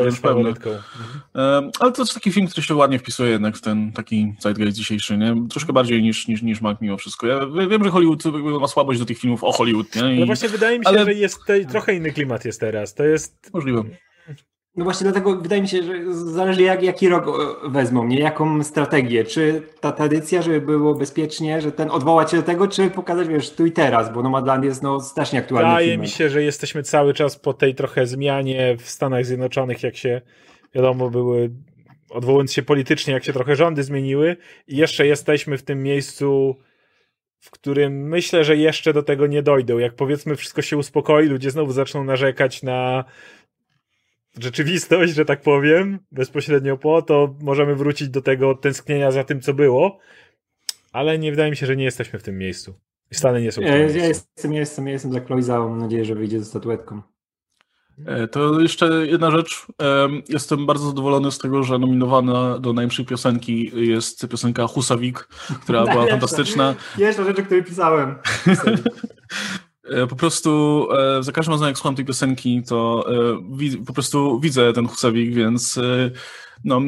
jest pewny. Mhm. Ale to jest taki film, który się ładnie wpisuje jednak w ten taki zeitgeist dzisiejszy, nie? Troszkę bardziej niż, niż, niż Mac mimo wszystko. Ja wiem, że Hollywood ma słabość do tych filmów o Hollywood, nie? I, no właśnie wydaje mi się, ale... że jest trochę inny klimat jest teraz. To jest... Możliwe. No właśnie dlatego wydaje mi się, że zależy jak, jaki rok wezmą, nie? Jaką strategię. Czy ta tradycja, żeby było bezpiecznie, że ten odwołać się do tego, czy pokazać, wiesz, tu i teraz, bo Nomadland jest no strasznie aktualny Wydaje filmem. mi się, że jesteśmy cały czas po tej trochę zmianie w Stanach Zjednoczonych, jak się, wiadomo, były, odwołując się politycznie, jak się trochę rządy zmieniły i jeszcze jesteśmy w tym miejscu, w którym myślę, że jeszcze do tego nie dojdą. Jak powiedzmy wszystko się uspokoi, ludzie znowu zaczną narzekać na rzeczywistość, że tak powiem, bezpośrednio po, to możemy wrócić do tego tęsknienia za tym, co było, ale nie wydaje mi się, że nie jesteśmy w tym miejscu. Stany nie są ja, ja jestem, ja jestem, ja jestem za Chloe mam nadzieję, że wyjdzie ze statuetką. E, to jeszcze jedna rzecz. Jestem bardzo zadowolony z tego, że nominowana do najlepszej piosenki jest piosenka Husawik, która była fantastyczna. Jeszcze rzeczy, które pisałem. E, po prostu e, za każdym razem, jak słucham tej piosenki, to e, po prostu widzę ten Husawik, więc no,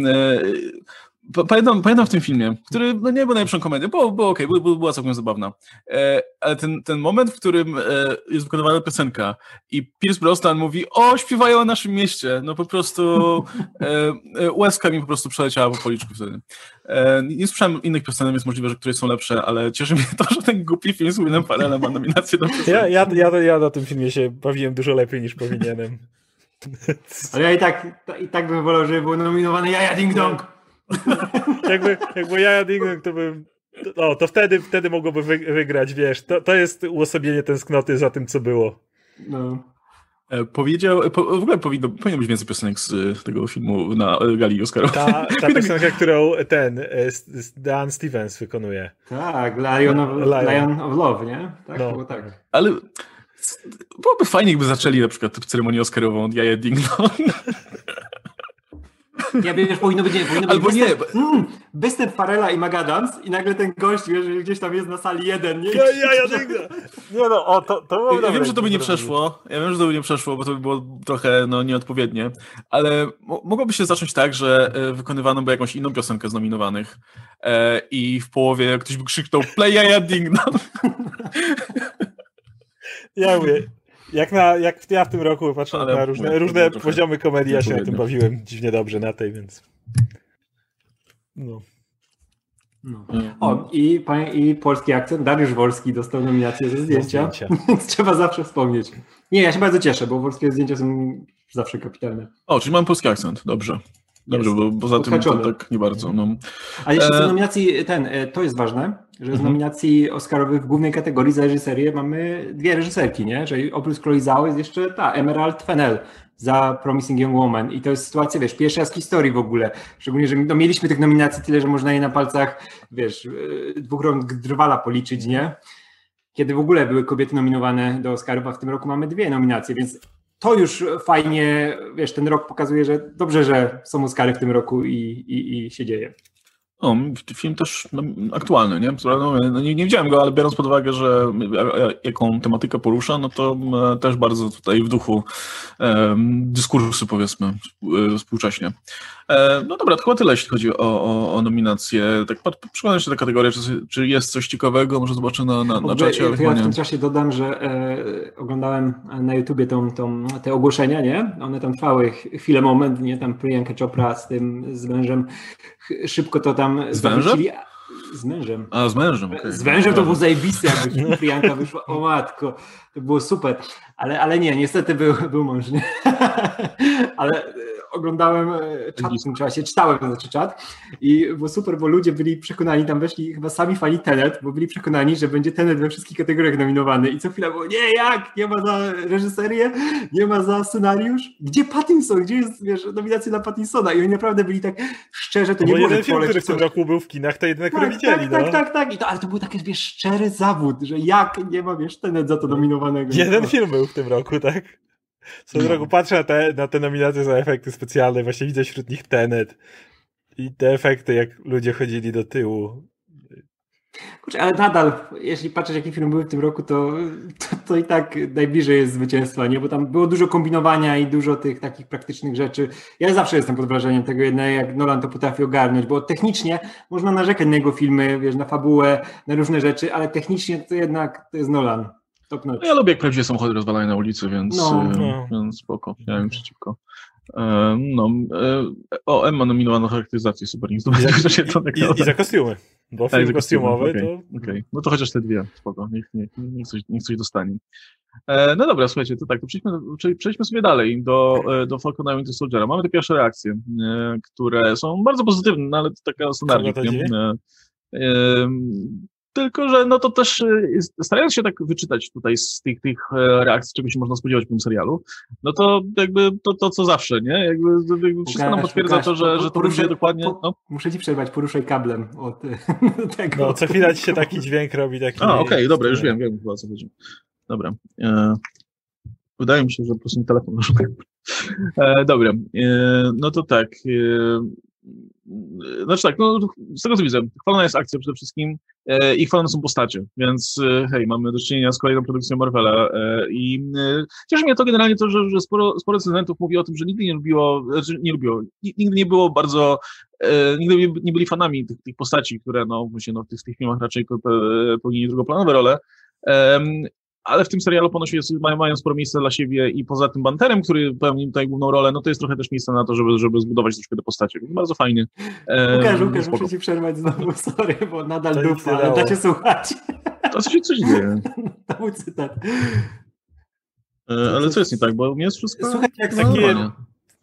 Pamiętam, pamiętam w tym filmie, który no nie był najlepszą komedią, było, było okej, okay, była całkiem zabawna, e, ale ten, ten moment, w którym e, jest wykonywana piosenka i Pierce Brosnan mówi, o, śpiewają o naszym mieście, no po prostu e, e łezka mi po prostu przeleciała po policzku wtedy. E, nie słyszałem innych piosenek, więc możliwe, że któreś są lepsze, ale cieszy mnie to, że ten głupi film z Winem Farrellem ma nominację do piosenki. Ja, ja, ja, ja na tym filmie się bawiłem dużo lepiej niż powinienem. Ale ja i tak, i tak bym wolał, żeby był nominowany Jaja Ding Dong. jakby, jakby ja Ding to bym. O, to wtedy, wtedy mogłoby wygrać, wiesz. To, to jest uosobienie tęsknoty za tym, co było. No. E, powiedział, po, w ogóle powinno, powinno być więcej piosenek z tego filmu na gali Oscarowej. Ta, ta piosenka, którą ten e, Dan Stevens wykonuje. Tak, Lion of, Lion. Lion of Love, nie? Tak, no. tak. Ale byłoby fajnie, jakby zaczęli na przykład ceremonię Oscarową od Jaja Ding Ja wiesz, powinno być, nie, powinno Albo być nie. występ, mm, występ Farela i Magadams i nagle ten gość, wiesz, gdzieś tam jest na sali jeden, nie? Ja, ja, ja. Nie no, o, to, to było Ja dobre, wiem, że to by nie przeszło. Ja wiem, że to by nie przeszło, bo to by było trochę no, nieodpowiednie, ale mo- mogłoby się zacząć tak, że e, wykonywano by jakąś inną piosenkę z nominowanych e, i w połowie ktoś by krzyknął Play a Ding Dong. Ja mówię, jak, na, jak ja w tym roku patrzę Ale na różne, mówię, różne poziomy komedii, ja się na tym bawiłem dziwnie dobrze na tej, więc... No. No. O, i, i polski akcent, Dariusz Wolski dostał nominację ze zdjęcia, zdjęcia. więc trzeba zawsze wspomnieć. Nie, ja się bardzo cieszę, bo polskie zdjęcia są zawsze kapitalne. O, czyli mam polski akcent, dobrze. Dobrze, Jest. bo poza tym to tak nie bardzo. No. A jeszcze E, nominacji, ten, e, to jest ważne, że z Mhm. nominacji Oscarowych w głównej kategorii za reżyserię mamy dwie reżyserki, nie? Że oprócz Chloe Zhao jest jeszcze ta, Emerald Fennell za Promising Young Woman i to jest sytuacja, wiesz, pierwsza z historii w ogóle, szczególnie, że no, mieliśmy tych nominacji tyle, że można je na palcach, wiesz, e, dwóch rąk drwala policzyć, nie? Kiedy w ogóle były kobiety nominowane do Oscarów, a w tym roku mamy dwie nominacje, więc to już fajnie, wiesz, ten rok pokazuje, że dobrze, że są Oscary w tym roku i, i, i się dzieje. O, film też no, aktualny, nie? No, no, nie? Nie widziałem go, ale biorąc pod uwagę, że a- a- jaką tematykę porusza, no to e, też bardzo tutaj w duchu e, dyskursu, powiedzmy, e, współcześnie. E, no dobra, to chyba tyle, jeśli chodzi o, o, o nominacje. Tak przyglądam się tę kategorię, czy, czy jest coś ciekawego, może zobaczę na, na, na czacie, ja chyba w tym czasie dodam, że e, oglądałem na YouTubie tą, tą, te ogłoszenia, nie? One tam trwały ch- chwilę, moment, nie? Tam Priyanka Chopra z tym, z mężem, szybko to tam Z wężem? Z mężem. A, z mężem, okej. Z wężem to było zajebiste, jakby Priyanka wyszła, o matko, to było super, ale, ale nie, niestety był, był mąż, nie? ale oglądałem e, czat w tym czasie, czytałem znaczy czat i było super, bo ludzie byli przekonani, tam weszli chyba sami fani Tenet, bo byli przekonani, że będzie Tenet we wszystkich kategoriach nominowany i co chwila było, nie, jak, nie ma za reżyserię, nie ma za scenariusz, gdzie Pattinson, gdzie jest, wiesz, nominacja dla Pattinsona i oni naprawdę byli tak szczerze, to nie było jeden film, pole który w tym roku był w kinach, to jedyny, który Tak, widzieli, tak, no. tak, tak, tak. I to, ale to był taki, wiesz, szczery zawód, że jak nie ma, wiesz, tenet za to nominowanego. Jeden No. film był w tym roku, tak? Co No. roku patrzę na te, na te nominacje za efekty specjalne, właśnie widzę wśród nich Tenet. I te efekty, jak ludzie chodzili do tyłu. Kurczę, ale nadal, jeśli patrzeć, jakie filmy były w tym roku, to, to, to i tak najbliżej jest zwycięstwa, nie? Bo tam było dużo kombinowania i dużo tych takich praktycznych rzeczy. Ja zawsze jestem pod wrażeniem tego jednego, jak Nolan to potrafi ogarnąć, bo technicznie można narzekać na jego filmy, wiesz, na fabułę, na różne rzeczy, ale technicznie to jednak to jest Nolan. Top notch. No Ja lubię, jak samochody rozwalają na ulicy, więc, No. e, No. więc spoko, nie mam przeciwko. E, no, e, o, Emma nominowano charakteryzację, super, nie zdobyłem I, się to I, I za kostiumy. Bo Tak, film za kostiumowy okej, to... okej. No to chociaż te dwie, spoko, niech, niech, niech, coś, niech coś dostanie. E, no dobra, słuchajcie, to tak, to przejdźmy, prze- przejdźmy sobie dalej do, do Falcona and Winter Soldiera. Mamy te pierwsze reakcje, e, które są bardzo pozytywne, no ale to taka standardzik, Tylko, że no to też jest- starając się tak wyczytać tutaj z tych, tych e, reakcji, czego się można spodziewać w tym serialu, no to jakby to, to co zawsze, nie? Jakby, jakby wszystko nam Łukasz, potwierdza to, że, po- że to poruszę- będzie dokładnie, po- no. Muszę ci przerwać, poruszaj kablem od tego. No, co chwila ci się taki dźwięk robi, taki... A, okej, dobra, już wiem, wiem chyba o co chodzi. Dobra. E, wydaje mi się, że po prostu telefon szukał. E, dobra, e, no to tak. E, znaczy tak, no z tego co widzę, chwalona jest akcja przede wszystkim e, i chwalone są postacie, więc e, hej, mamy do czynienia z kolejną produkcją Marvela e, i e, cieszy mnie to generalnie to, że, że sporo, sporo recenzentów mówi o tym, że nigdy nie lubiło, znaczy nie lubiło, ni- nigdy nie było bardzo e, nigdy nie, nie byli fanami tych, tych postaci, które no, właśnie, no, w, tych, w tych filmach raczej pe- pełnili drugoplanowe role. Ale w tym serialu ponoć jest, mają, mają sporo miejsca dla siebie i poza tym Banterem, który pełni tutaj główną rolę, no to jest trochę też miejsce na to, żeby, żeby zbudować troszkę te postacie. Bardzo fajnie. Łukasz, Łukasz, spoko. muszę ci przerwać znowu, sorry, bo nadal dupa, ale da się słuchać. To coś, coś dzieje. To był cytat. E, ale co jest nie tak, bo u mnie jest wszystko... Słuchaj, jak no, takie- normalnie.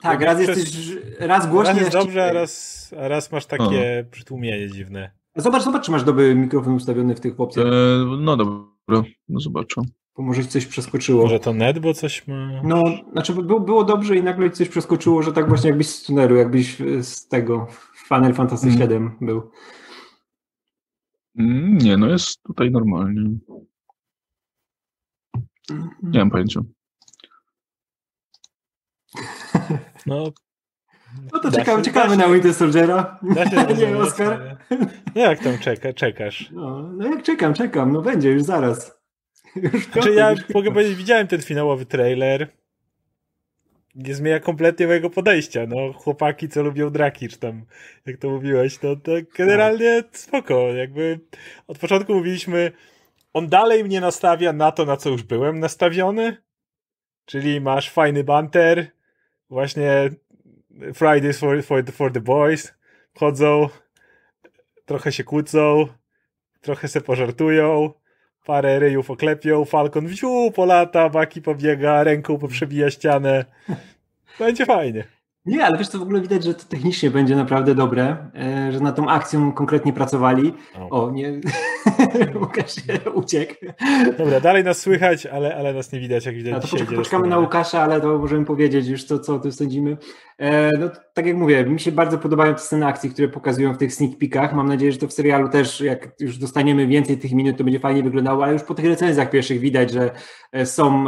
Tak, raz Przez- jesteś, raz Raz głośniej, jest raz dobrze, a raz, a raz masz takie przytłumienie dziwne. Zobacz, zobacz, czy masz dobry mikrofon ustawiony w tych opcjach, E, no dobra, no zobaczę. Bo może coś przeskoczyło. Może to net, bo coś ma... No, znaczy by było, było dobrze i nagle coś przeskoczyło, że tak właśnie jakbyś z tunelu, jakbyś z tego Final Fantasy Mm. 7 był. Mm, Nie, no jest tutaj normalnie. Nie mam pojęcia. No, No to czekamy, czekamy na Winter Soldiera. nie, Oskar? No jak tam czeka, czekasz? No, no jak czekam, czekam, no będzie już zaraz. Już znaczy ja mogę powiedzieć, widziałem ten finałowy trailer. Nie zmienia kompletnie mojego podejścia. No, chłopaki, co lubią draki, czy tam, jak to mówiłeś, to, to generalnie spoko. Jakby od początku mówiliśmy, on dalej mnie nastawia na to, na co już byłem nastawiony. Czyli masz fajny banter, właśnie Fridays for, for, for the boys, chodzą, trochę się kłócą, trochę se pożartują, parę ryjów oklepią, Falcon wziu, polata, Baki pobiega, ręką poprzebija ścianę. Będzie fajnie. Nie, ale wiesz, to w ogóle widać, że to technicznie będzie naprawdę dobre, e, że na tą akcją konkretnie pracowali. O, o nie, Łukasz uciekł. Dobra, dalej nas słychać, ale, ale nas nie widać, jak widać. A to poczekamy, na Łukasza, ale to możemy powiedzieć już, co, co o tym sądzimy. E, no, tak jak mówię, mi się bardzo podobają te sceny akcji, które pokazują w tych sneak peekach. Mam nadzieję, że to w serialu też, jak już dostaniemy więcej tych minut, to będzie fajnie wyglądało, ale już po tych recenzjach pierwszych widać, że e, są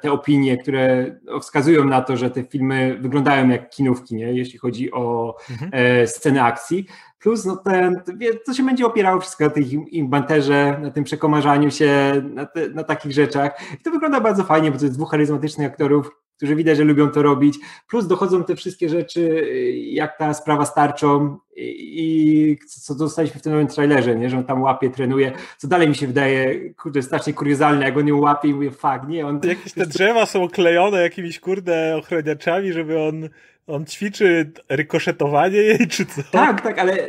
te opinie, które wskazują na to, że te filmy wyglądają jak kinówki, nie? jeśli chodzi o mhm. sceny akcji. Plus no ten, to się będzie opierało wszystko na tych im banterze, na tym przekomarzaniu się, na, te, na takich rzeczach. I to wygląda bardzo fajnie, bo to jest dwóch charyzmatycznych aktorów, którzy widać, że lubią to robić. Plus dochodzą te wszystkie rzeczy, jak ta sprawa starczą i, co dostaliśmy w tym nowym trailerze, nie? że on tam łapie, trenuje, co dalej mi się wydaje, kurde, strasznie kuriozalne, jak on ją łapie i mówię, fuck, nie, on... Jakieś te drzewa są klejone jakimiś, kurde, ochroniaczami, żeby on on ćwiczy rykoszetowanie jej, czy co? Tak, tak, ale e,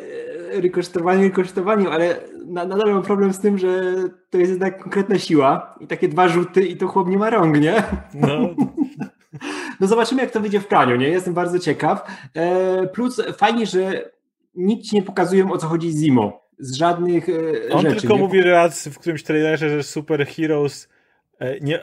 rykoszetowanie rykoszetowaniem, ale nadal mam problem z tym, że to jest jednak konkretna siła i takie dwa rzuty i to chłop nie ma rąk, nie? No. No zobaczymy, jak to wyjdzie w praniu, nie? Jestem bardzo ciekaw. E, plus fajnie, że nic nie pokazują, o co chodzi z Zimo. Z żadnych e, On rzeczy. tylko nie? mówi raz w którymś trailerze, że super heroes nie,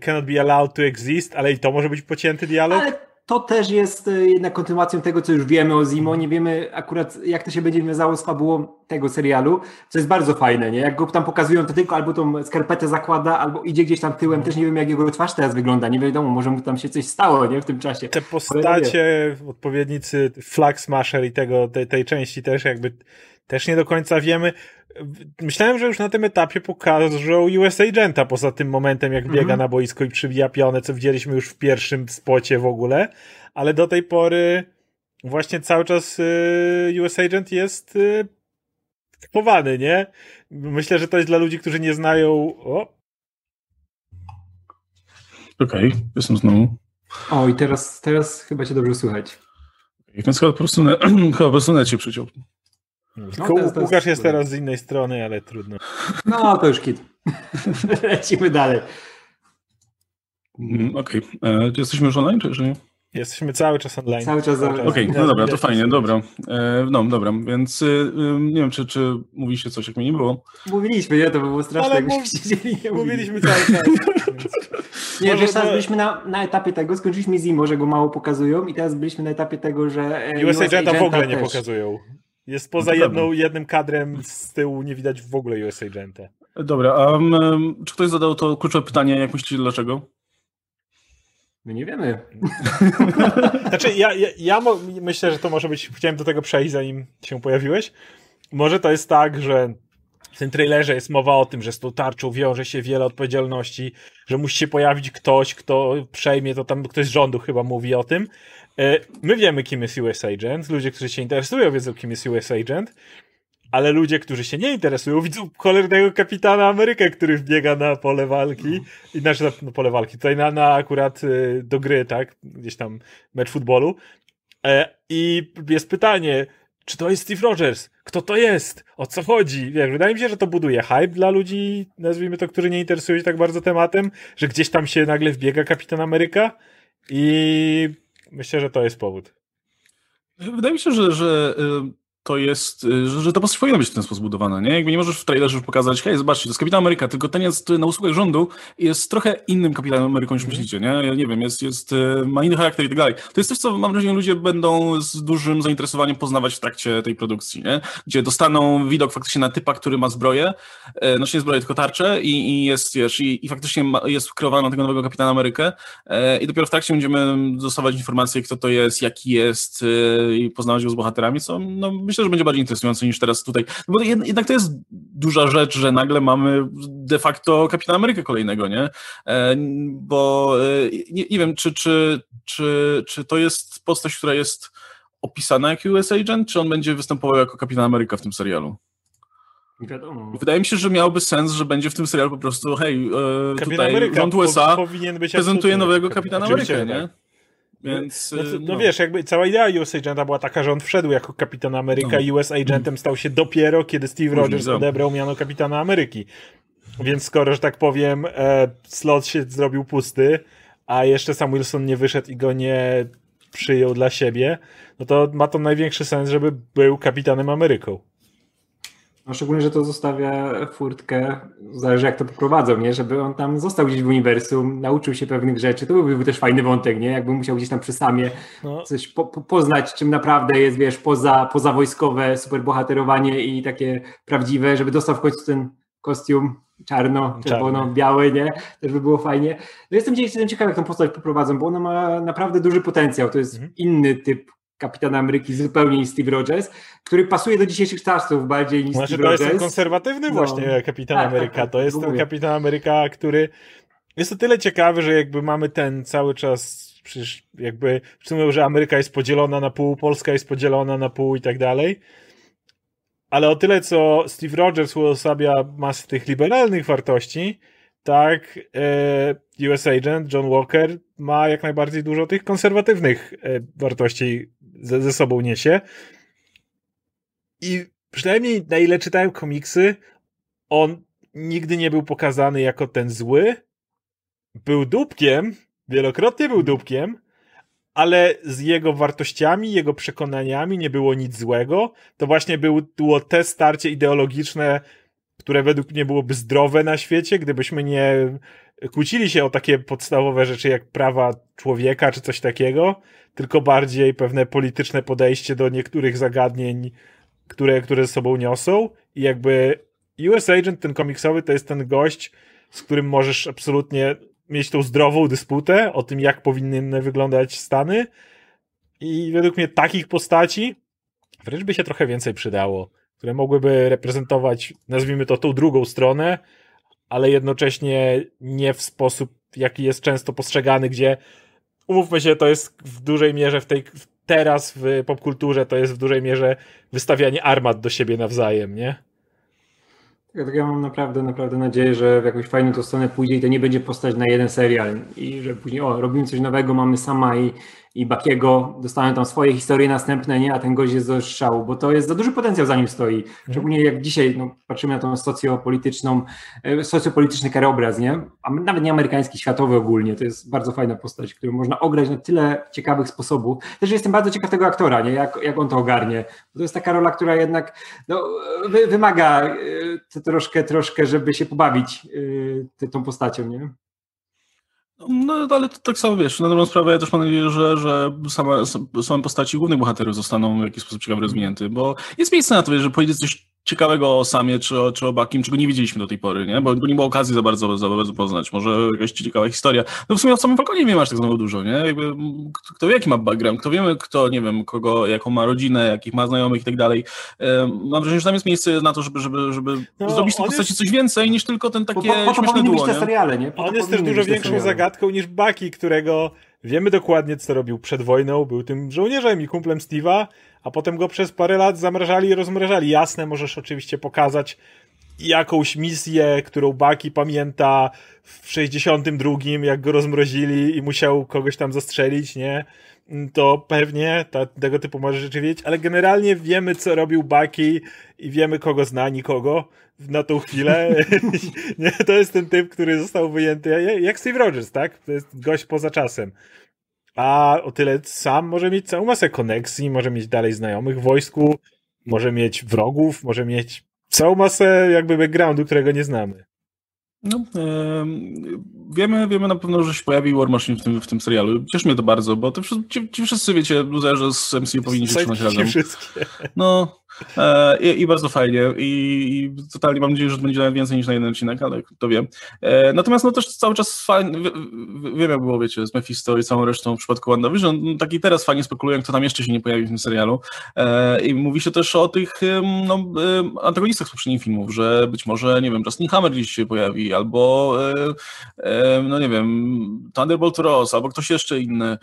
cannot be allowed to exist, ale i to może być pocięty dialog. Ale to też jest e, jednak kontynuacją tego, co już wiemy o Zimo. Nie wiemy akurat, jak to się będzie wiązało z fabułą tego serialu, co jest bardzo fajne, nie? Jak go tam pokazują, to tylko albo tą skarpetę zakłada, albo idzie gdzieś tam tyłem. Też nie wiem, jak jego twarz teraz wygląda. Nie wiadomo, może mu tam się coś stało, nie? W tym czasie. Te postacie, odpowiednicy Flag Smasher i tego, tej, tej części też jakby też nie do końca wiemy. Myślałem, że już na tym etapie pokażą US Agenta poza tym momentem, jak biega mhm. na boisko i przybija pionę, co widzieliśmy już w pierwszym spocie w ogóle, ale do tej pory właśnie cały czas y, US Agent jest y, chowany, nie? Myślę, że to jest dla ludzi, którzy nie znają. O. Okej, okay, jestem znowu. O, i teraz, teraz chyba się dobrze słychać. Więc chyba po prostu, chyba po prostu net się przyciął. No, Tylko Łukasz jest teraz z innej strony, ale trudno. No, to już kit. Lecimy dalej. Mm, okej. Okay. E, jesteśmy już online, czy, nie? Jesteśmy cały czas online. Cały czas. Okej, okay, no dobra, to fajnie, dobra. E, no dobra, więc y, nie wiem, czy, czy mówiliście coś, jak mi nie było. Mówiliśmy, nie? To by było straszne, Ale mów, siedzieli, nie mówiliśmy cały czas. nie, wiesz, teraz byliśmy na, na etapie tego, skończyliśmy Zimo, że go mało pokazują i teraz byliśmy na etapie tego, że e, US, US Agenta w ogóle też. nie pokazują. Jest poza no jedną, jednym kadrem z tyłu nie widać w ogóle US Agenta. Dobra, a um, czy ktoś zadał to kluczowe pytanie, jak myślicie dlaczego? My nie wiemy. Znaczy, ja, ja, ja myślę, że to może być, chciałem do tego przejść, zanim się pojawiłeś. Może to jest tak, że w tym trailerze jest mowa o tym, że z tą tarczą wiąże się wiele odpowiedzialności, że musi się pojawić ktoś, kto przejmie to tam, ktoś z rządu chyba mówi o tym. E, my wiemy, kim jest US Agent, ludzie, którzy się interesują, wiedzą, kim jest US Agent, ale ludzie, którzy się nie interesują, widzą cholernego kapitana Amerykę, który wbiega na pole walki, i znaczy na, pole walki, tutaj na, na akurat y, do gry, tak, gdzieś tam mecz futbolu. E, I jest pytanie, czy to jest Steve Rogers? Kto to jest? O co chodzi? Wiesz, wydaje mi się, że to buduje hype dla ludzi, nazwijmy to, którzy nie interesują się tak bardzo tematem, że gdzieś tam się nagle wbiega Kapitan Ameryka i myślę, że to jest powód. Wydaje mi się, że, że to jest, y, że, to postać powinna być w ten sposób budowana, nie? Jakby nie możesz w trailerze pokazać, hej, zobaczcie, to jest Kapitan Ameryka, tylko ten jest na usługach rządu i jest trochę innym Kapitanem Ameryką niż mhm. myślicie, nie? Ja nie wiem, jest, jest, y, ma inny charakter i tak dalej. To jest coś, co mam wrażenie ludzie będą z dużym zainteresowaniem poznawać w trakcie tej produkcji, nie? Gdzie dostaną widok faktycznie na typa, który ma zbroję, e, znaczy nie zbroję, tylko tarczę i, i jest, wiesz, i, i faktycznie ma, jest kreowany na tego nowego Kapitana Amerykę e, i dopiero w trakcie będziemy dostawać informacje, kto to jest, jaki jest e, i poznawać go z bohaterami, co no, myślę, że będzie bardziej interesujące niż teraz tutaj. No bo jednak to jest duża rzecz, że nagle mamy de facto Kapitana Amerykę kolejnego, nie? E, bo e, nie, nie wiem, czy, czy, czy, czy to jest postać, która jest opisana jak US Agent, czy on będzie występował jako Kapitan Ameryka w tym serialu? Wiadomo. Wydaje mi się, że miałoby sens, że będzie w tym serialu po prostu, hej, e, tutaj Ameryka rząd USA prezentuje nowego Kapitana Amerykę, nie? Więc, no, no, no, wiesz, jakby cała idea US Agenta była taka, że on wszedł jako kapitan Ameryka i US Agentem stał się dopiero, kiedy Steve Rogers odebrał miano kapitana Ameryki. Więc skoro, że tak powiem, e, slot się zrobił pusty, a jeszcze Sam Wilson nie wyszedł i go nie przyjął dla siebie, no to ma to największy sens, żeby był kapitanem Ameryką. No szczególnie, że to zostawia furtkę, zależy jak to poprowadzą, nie? Żeby on tam został gdzieś w uniwersum, nauczył się pewnych rzeczy. To byłby też fajny wątek, nie? Jakby musiał gdzieś tam przy samie no. coś po, po, poznać, czym naprawdę jest, wiesz, poza, poza wojskowe superbohaterowanie i takie prawdziwe, żeby dostał w końcu ten kostium czarno, czerwono-biały, nie? Też by było fajnie. No jestem, ciekawy, jak tą postać poprowadzą, bo ona ma naprawdę duży potencjał. To jest mhm. inny typ Kapitana Ameryki zupełnie niż Steve Rogers, który pasuje do dzisiejszych czasów bardziej niż znaczy, Steve Rogers. To jest ten konserwatywny no. właśnie Kapitan tak, Ameryka. Tak, tak, to jest ten Kapitan Ameryka, który jest to tyle ciekawy, że jakby mamy ten cały czas przecież jakby mówią, że Ameryka jest podzielona na pół, Polska jest podzielona na pół i tak dalej. Ale o tyle, co Steve Rogers uosabia masę tych liberalnych wartości, tak e, US Agent John Walker ma jak najbardziej dużo tych konserwatywnych e, wartości ze, ze sobą niesie. I przynajmniej na ile czytałem komiksy, on nigdy nie był pokazany jako ten zły. Był dupkiem, wielokrotnie był dupkiem, ale z jego wartościami, jego przekonaniami nie było nic złego. To właśnie było te starcie ideologiczne, które według mnie byłoby zdrowe na świecie, gdybyśmy nie kłócili się o takie podstawowe rzeczy jak prawa człowieka czy coś takiego, tylko bardziej pewne polityczne podejście do niektórych zagadnień, które, które ze sobą niosą. I jakby US Agent, ten komiksowy, to jest ten gość, z którym możesz absolutnie mieć tą zdrową dysputę o tym, jak powinny wyglądać Stany. I według mnie takich postaci wręcz by się trochę więcej przydało, które mogłyby reprezentować, nazwijmy to, tą drugą stronę, ale jednocześnie nie w sposób, jaki jest często postrzegany, gdzie umówmy się, to jest w dużej mierze w tej, teraz w popkulturze to jest w dużej mierze wystawianie armat do siebie nawzajem, nie? Tak, ja mam naprawdę, naprawdę nadzieję, że w jakąś fajną to stronę pójdzie i to nie będzie postać na jeden serial i że później, o, robimy coś nowego, mamy sama i i Bakiego dostaną tam swoje historie następne, nie, a ten gość jest do strzału, bo to jest za duży potencjał za nim stoi. Szczególnie jak dzisiaj no, patrzymy na tą socjopolityczną, e, socjopolityczny karobraz, nie? A nawet nie amerykański, światowy ogólnie. To jest bardzo fajna postać, którą można ograć na tyle ciekawych sposobów. Też jestem bardzo ciekaw tego aktora, nie? Jak, jak on to ogarnie. Bo to jest taka rola, która jednak no, wy, wymaga y, troszkę, troszkę, żeby się pobawić y, tą postacią, nie? No, ale to tak samo wiesz, na dobrą sprawę ja też mam nadzieję, że, że same, same postaci głównych bohaterów zostaną w jakiś sposób ciekawie rozwinięte, bo jest miejsce na to, że powiedzieć coś ciekawego o Samie czy o, czy o Bakim, czego nie widzieliśmy do tej pory, nie? Bo, nie było okazji za bardzo, za bardzo poznać. Może jakaś ciekawa historia. No w sumie o samym Falconie nie masz tak znowu dużo, nie? Jakby, kto wie, jaki ma background, kto wiemy, kto, nie wiem, kogo, jaką ma rodzinę, jakich ma znajomych i tak dalej. Mam wrażenie, że tam jest miejsce na to, żeby, żeby, żeby no, zrobić z tej postaci jest... coś więcej niż tylko ten takie po, po, po śmieszne duo, te seriale, nie? Po on jest też dużo większą zagadką niż Baki, którego wiemy dokładnie, co robił przed wojną, był tym żołnierzem i kumplem Steve'a, a potem go przez parę lat zamrażali i rozmrażali. Jasne, możesz oczywiście pokazać jakąś misję, którą Baki pamięta w 62, jak go rozmrozili i musiał kogoś tam zastrzelić, nie? To pewnie ta, tego typu może rzeczy wiedzieć, ale generalnie wiemy, co robił Baki i wiemy, kogo zna, nikogo na tą chwilę. nie, to jest ten typ, który został wyjęty jak Steve Rogers, tak? To jest gość poza czasem. A o tyle sam może mieć całą masę koneksji, może mieć dalej znajomych w wojsku, może mieć wrogów, może mieć całą masę jakby backgroundu, którego nie znamy. No, e, wiemy, wiemy na pewno, że się pojawi War Machine w tym, w tym serialu. Cieszy mnie to bardzo, bo to ci, ci wszyscy, wiecie, luzerzy z MCU powinni się trzymać razem. Wszystkie. No, i, i, bardzo fajnie. I, I, totalnie mam nadzieję, że będzie więcej niż na jeden odcinek, ale kto wie. E, natomiast no też cały czas fajnie, wiem jak było, wiecie, z Mephisto i całą resztą w przypadku WandaVision, no, taki teraz fajnie spekulują, kto tam jeszcze się nie pojawi w tym serialu. E, I mówi się też o tych no, antagonistach z poprzednich filmów, że być może, nie wiem, Justin Hammer gdzieś się pojawi, albo e, e, no nie wiem, Thunderbolt Ross, albo ktoś jeszcze inny.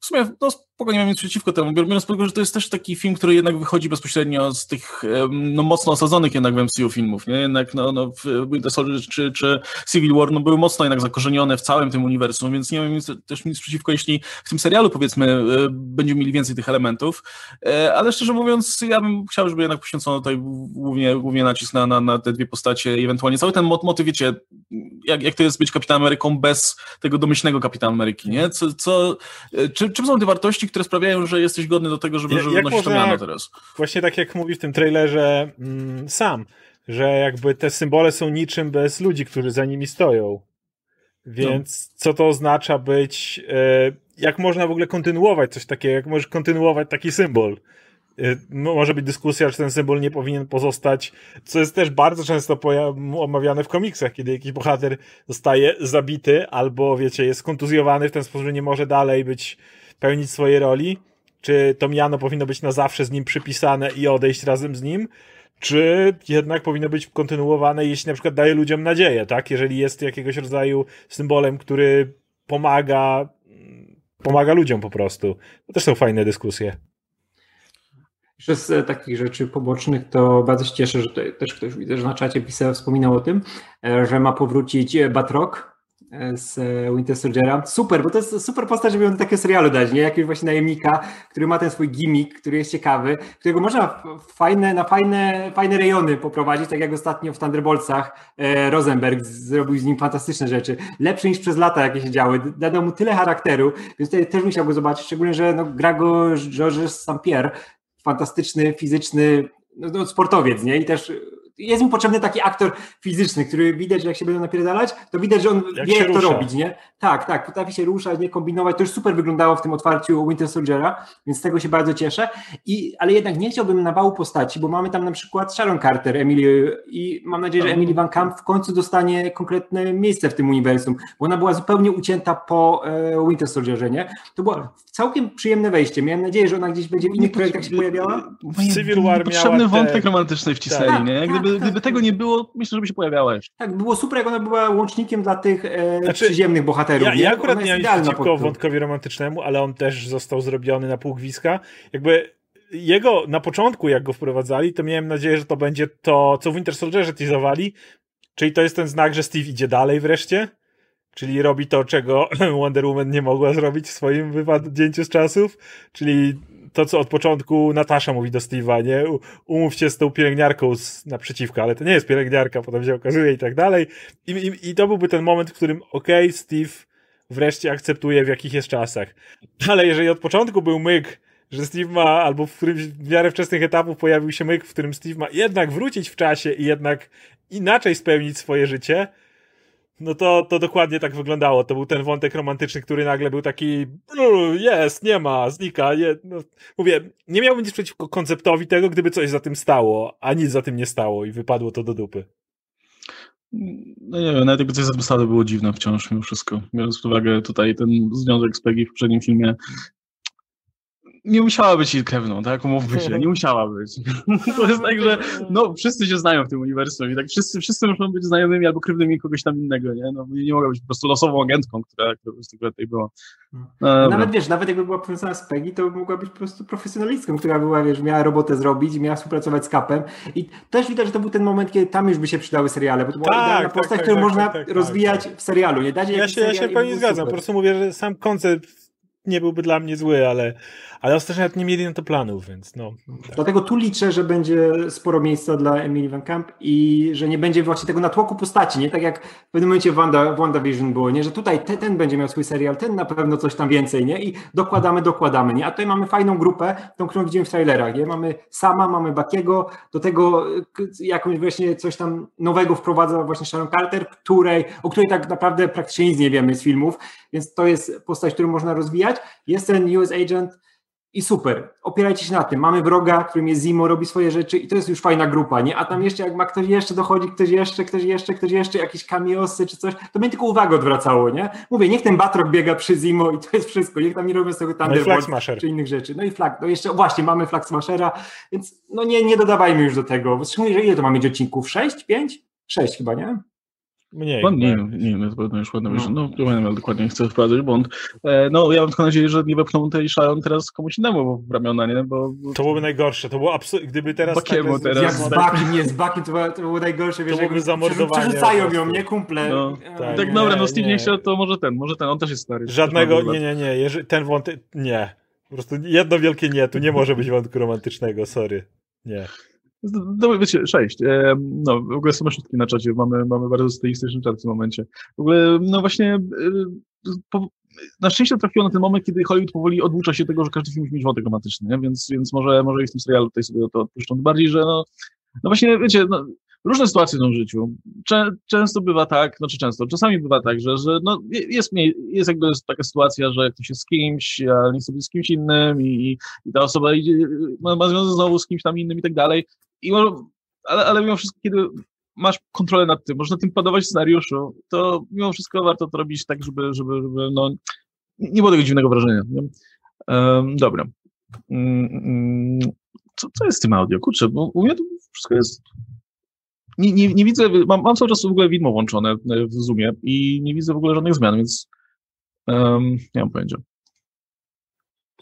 W sumie no, spokojnie mam nic przeciwko temu, biorąc pod uwagę, że to jest też taki film, który jednak wychodzi bezpośrednio z tych no, mocno osadzonych jednak w MCU filmów, nie? Jednak no, no, Winter Soldier czy, czy Civil War no, były mocno jednak zakorzenione w całym tym uniwersum, więc nie mam nic, też nic przeciwko, jeśli w tym serialu powiedzmy e, będziemy mieli więcej tych elementów, e, ale szczerze mówiąc ja bym chciał, żeby jednak poświęcono tutaj głównie, głównie nacisk na, na, na te dwie postacie i ewentualnie cały ten motyw, wiecie, jak, jak to jest być Kapitanem Ameryką bez tego domyślnego Kapitana Ameryki, nie? Co, co, e, czy, czym są te wartości, które sprawiają, że jesteś godny do tego, żeby, żeby nosić to miano teraz. Właśnie tak jak mówi w tym trailerze mm, sam, że jakby te symbole są niczym bez ludzi, którzy za nimi stoją. Więc no. co to oznacza być, e, jak można w ogóle kontynuować coś takiego, jak możesz kontynuować taki symbol? E, może być dyskusja, czy ten symbol nie powinien pozostać, co jest też bardzo często omawiane w komiksach, kiedy jakiś bohater zostaje zabity albo, wiecie, jest kontuzjowany w ten sposób, że nie może dalej być pełnić swoje roli? Czy to miano powinno być na zawsze z nim przypisane i odejść razem z nim? Czy jednak powinno być kontynuowane, jeśli na przykład daje ludziom nadzieję, tak? Jeżeli jest jakiegoś rodzaju symbolem, który pomaga, pomaga ludziom po prostu. To też są fajne dyskusje. Jeszcze z e, takich rzeczy pobocznych to bardzo się cieszę, że też ktoś widzę, że na czacie pisał, wspominał o tym, e, że ma powrócić Batrock, z Winter Soldiera. Super, bo to jest super postać, żeby ją do takiego serialu dać, nie? Jakiegoś właśnie najemnika, który ma ten swój gimmick, który jest ciekawy, którego można fajne, na fajne, fajne rejony poprowadzić, tak jak ostatnio w Thunderboltsach e, Rosenberg zrobił z nim fantastyczne rzeczy. Lepsze niż przez lata, jakie się działy. Dał mu tyle charakteru, więc tutaj też musiał go zobaczyć, szczególnie, że no, gra go Georges St. fantastyczny, fizyczny no, no, sportowiec, nie? I też jest mu potrzebny taki aktor fizyczny, który widać, że jak się będą napierdalać, to widać, że on jak wie, jak rusza. to robić, nie? Tak, tak, potrafi się ruszać, nie kombinować. To już super wyglądało w tym otwarciu Winter Soldiera, więc z tego się bardzo cieszę. I, ale jednak nie chciałbym nawału postaci, bo mamy tam na przykład Sharon Carter, Emily i mam nadzieję, że Emily Van Camp w końcu dostanie konkretne miejsce w tym uniwersum, bo ona była zupełnie ucięta po e, Winter Soldierze, nie? To było całkiem przyjemne wejście. Miałem nadzieję, że ona gdzieś będzie w innych projektach się pojawiała. W Civil War Potrzebny wątek romantyczny wcisnęli, tak, nie? Gdyby, tak, gdyby tak. tego nie było, myślę, żeby się pojawiała jeszcze. Tak, było super, jak ona była łącznikiem dla tych e, znaczy, przyziemnych bohaterów. Ja, ja akurat nie mam przeciwko wątkowi romantycznemu, ale on też został zrobiony na pół gwizdka. Jakby jego na początku, jak go wprowadzali, to miałem nadzieję, że to będzie to, co w Winter Soldierze teasowali, czyli to jest ten znak, że Steve idzie dalej wreszcie, czyli robi to, czego Wonder Woman nie mogła zrobić w swoim wypadnięciu z czasów, czyli to, co od początku Natasza mówi do Steve'a, nie? Umówcie z tą pielęgniarką z, naprzeciwko, ale to nie jest pielęgniarka, potem się okazuje i tak dalej. I, i, i to byłby ten moment, w którym okej, okay, Steve wreszcie akceptuje, w jakich jest czasach. Ale jeżeli od początku był myk, że Steve ma, albo w którymś w miarę wczesnych etapów pojawił się myk, w którym Steve ma jednak wrócić w czasie i jednak inaczej spełnić swoje życie, no to, to dokładnie tak wyglądało. To był ten wątek romantyczny, który nagle był taki jest, nie ma, znika. Nie, no, mówię, nie miałbym nic przeciwko konceptowi tego, gdyby coś za tym stało, a nic za tym nie stało i wypadło to do dupy. No nie wiem, nawet jakby coś za tym było dziwne wciąż mimo wszystko. Biorąc pod uwagę tutaj ten związek z Peggy w poprzednim filmie, nie musiała być Kevną, tak? Umówmy się, nie musiała być. to jest tak, że no, wszyscy się znają w tym uniwersum i tak wszyscy, wszyscy muszą być znajomymi albo krewnymi kogoś tam innego, nie? No, nie mogła być po prostu losową agentką, która, która tutaj była. No, nawet wiesz, nawet jakby była powiązana z Peggy, to mogła być po prostu profesjonalistką, która była, wiesz, miała robotę zrobić i miała współpracować z Kapem i też widać, że to był ten moment, kiedy tam już by się przydały seriale, bo to była tak, idealna tak, postać, tak, którą tak, można tak, tak, rozwijać w serialu, nie? Dać ja się, ja się pełni zgadzam, po prostu mówię, że sam koncept nie byłby dla mnie zły, ale, ale ostatnio nawet nie mieli na to planów, więc no. Tak. Dlatego tu liczę, że będzie sporo miejsca dla Emily Van Camp i że nie będzie właśnie tego natłoku postaci, nie? Tak jak w pewnym momencie Wanda, WandaVision było, nie? Że tutaj te, ten będzie miał swój serial, ten na pewno coś tam więcej, nie? I dokładamy, dokładamy, nie? A tutaj mamy fajną grupę, tą, którą widzimy w trailerach, nie? Mamy Sama, mamy Bakiego, do tego jakąś właśnie coś tam nowego wprowadza właśnie Sharon Carter, której, o której tak naprawdę praktycznie nic nie wiemy z filmów, więc to jest postać, którą można rozwijać. Jest ten US Agent i super, opierajcie się na tym. Mamy wroga, którym jest Zimo, robi swoje rzeczy i to jest już fajna grupa, nie? A tam jeszcze, jak ma ktoś jeszcze dochodzi, ktoś jeszcze, ktoś jeszcze, ktoś jeszcze, jakieś kamiosy czy coś, to będzie tylko uwagę odwracało, nie? Mówię, niech ten Batrock biega przy Zimo i to jest wszystko, niech tam nie robią z tego Thunderbolt no czy innych rzeczy. No i flag, no jeszcze, właśnie, mamy flag Smashera, więc no nie, nie dodawajmy już do tego. Szczególnie, że ile to ma mieć odcinków? Sześć, pięć? Sześć chyba, nie? Mniej. nie, nie, nie, nie, to już ładne no. no, nie wiem, dokładnie nie chcę wprowadzać błąd. E, no, ja mam tylko nadzieję, że nie wepchną tej Sharon teraz komuś innemu w ramiona, nie? Bo... To byłoby najgorsze, to było absolutnie, gdyby teraz... Bakiemu tak, teraz. Jak z Bakiem, nie, z Bakiem to, to było najgorsze, wiesz, to zamordowanie. Przerzucają ją, nie, kumple. No, tak, tak dobra, no Steve nie chciał, to może ten, może ten, on też jest stary. Żadnego, nie, nie, nie, ten wątek, nie. Po prostu jedno wielkie nie, tu nie może być wątku romantycznego, sorry. Nie. No, wiecie, sześć. E, no, w ogóle są wszystkie na czacie, mamy, mamy bardzo statystyczny czat w tym momencie. W ogóle, no właśnie, e, po, na szczęście trafiło na ten moment, kiedy Hollywood powoli odłucza się tego, że każdy film musi mieć wątek romantyczny? Więc, więc może, może w tym serialu tutaj sobie to odpuszczą. Bardziej, że no, no właśnie, wiecie, no, różne sytuacje są w życiu. Czę, często bywa tak, znaczy często, czasami bywa tak, że, że no, jest, jest jakby taka sytuacja, że ktoś jest z kimś, a nie sobie z kimś innym i, i ta osoba idzie, ma, ma związek znowu z kimś tam innym i tak dalej. I, ale, ale mimo wszystko, kiedy masz kontrolę nad tym, można tym podawać scenariuszu, to mimo wszystko warto to robić tak, żeby, żeby, żeby no, nie było tego dziwnego wrażenia. Um, dobra. Um, co, co jest z tym audio? Kurczę, bo u mnie to wszystko jest nie, nie, nie widzę, mam, mam cały czas w ogóle widmo włączone w Zoomie i nie widzę w ogóle żadnych zmian, więc um, nie mam pojęcia.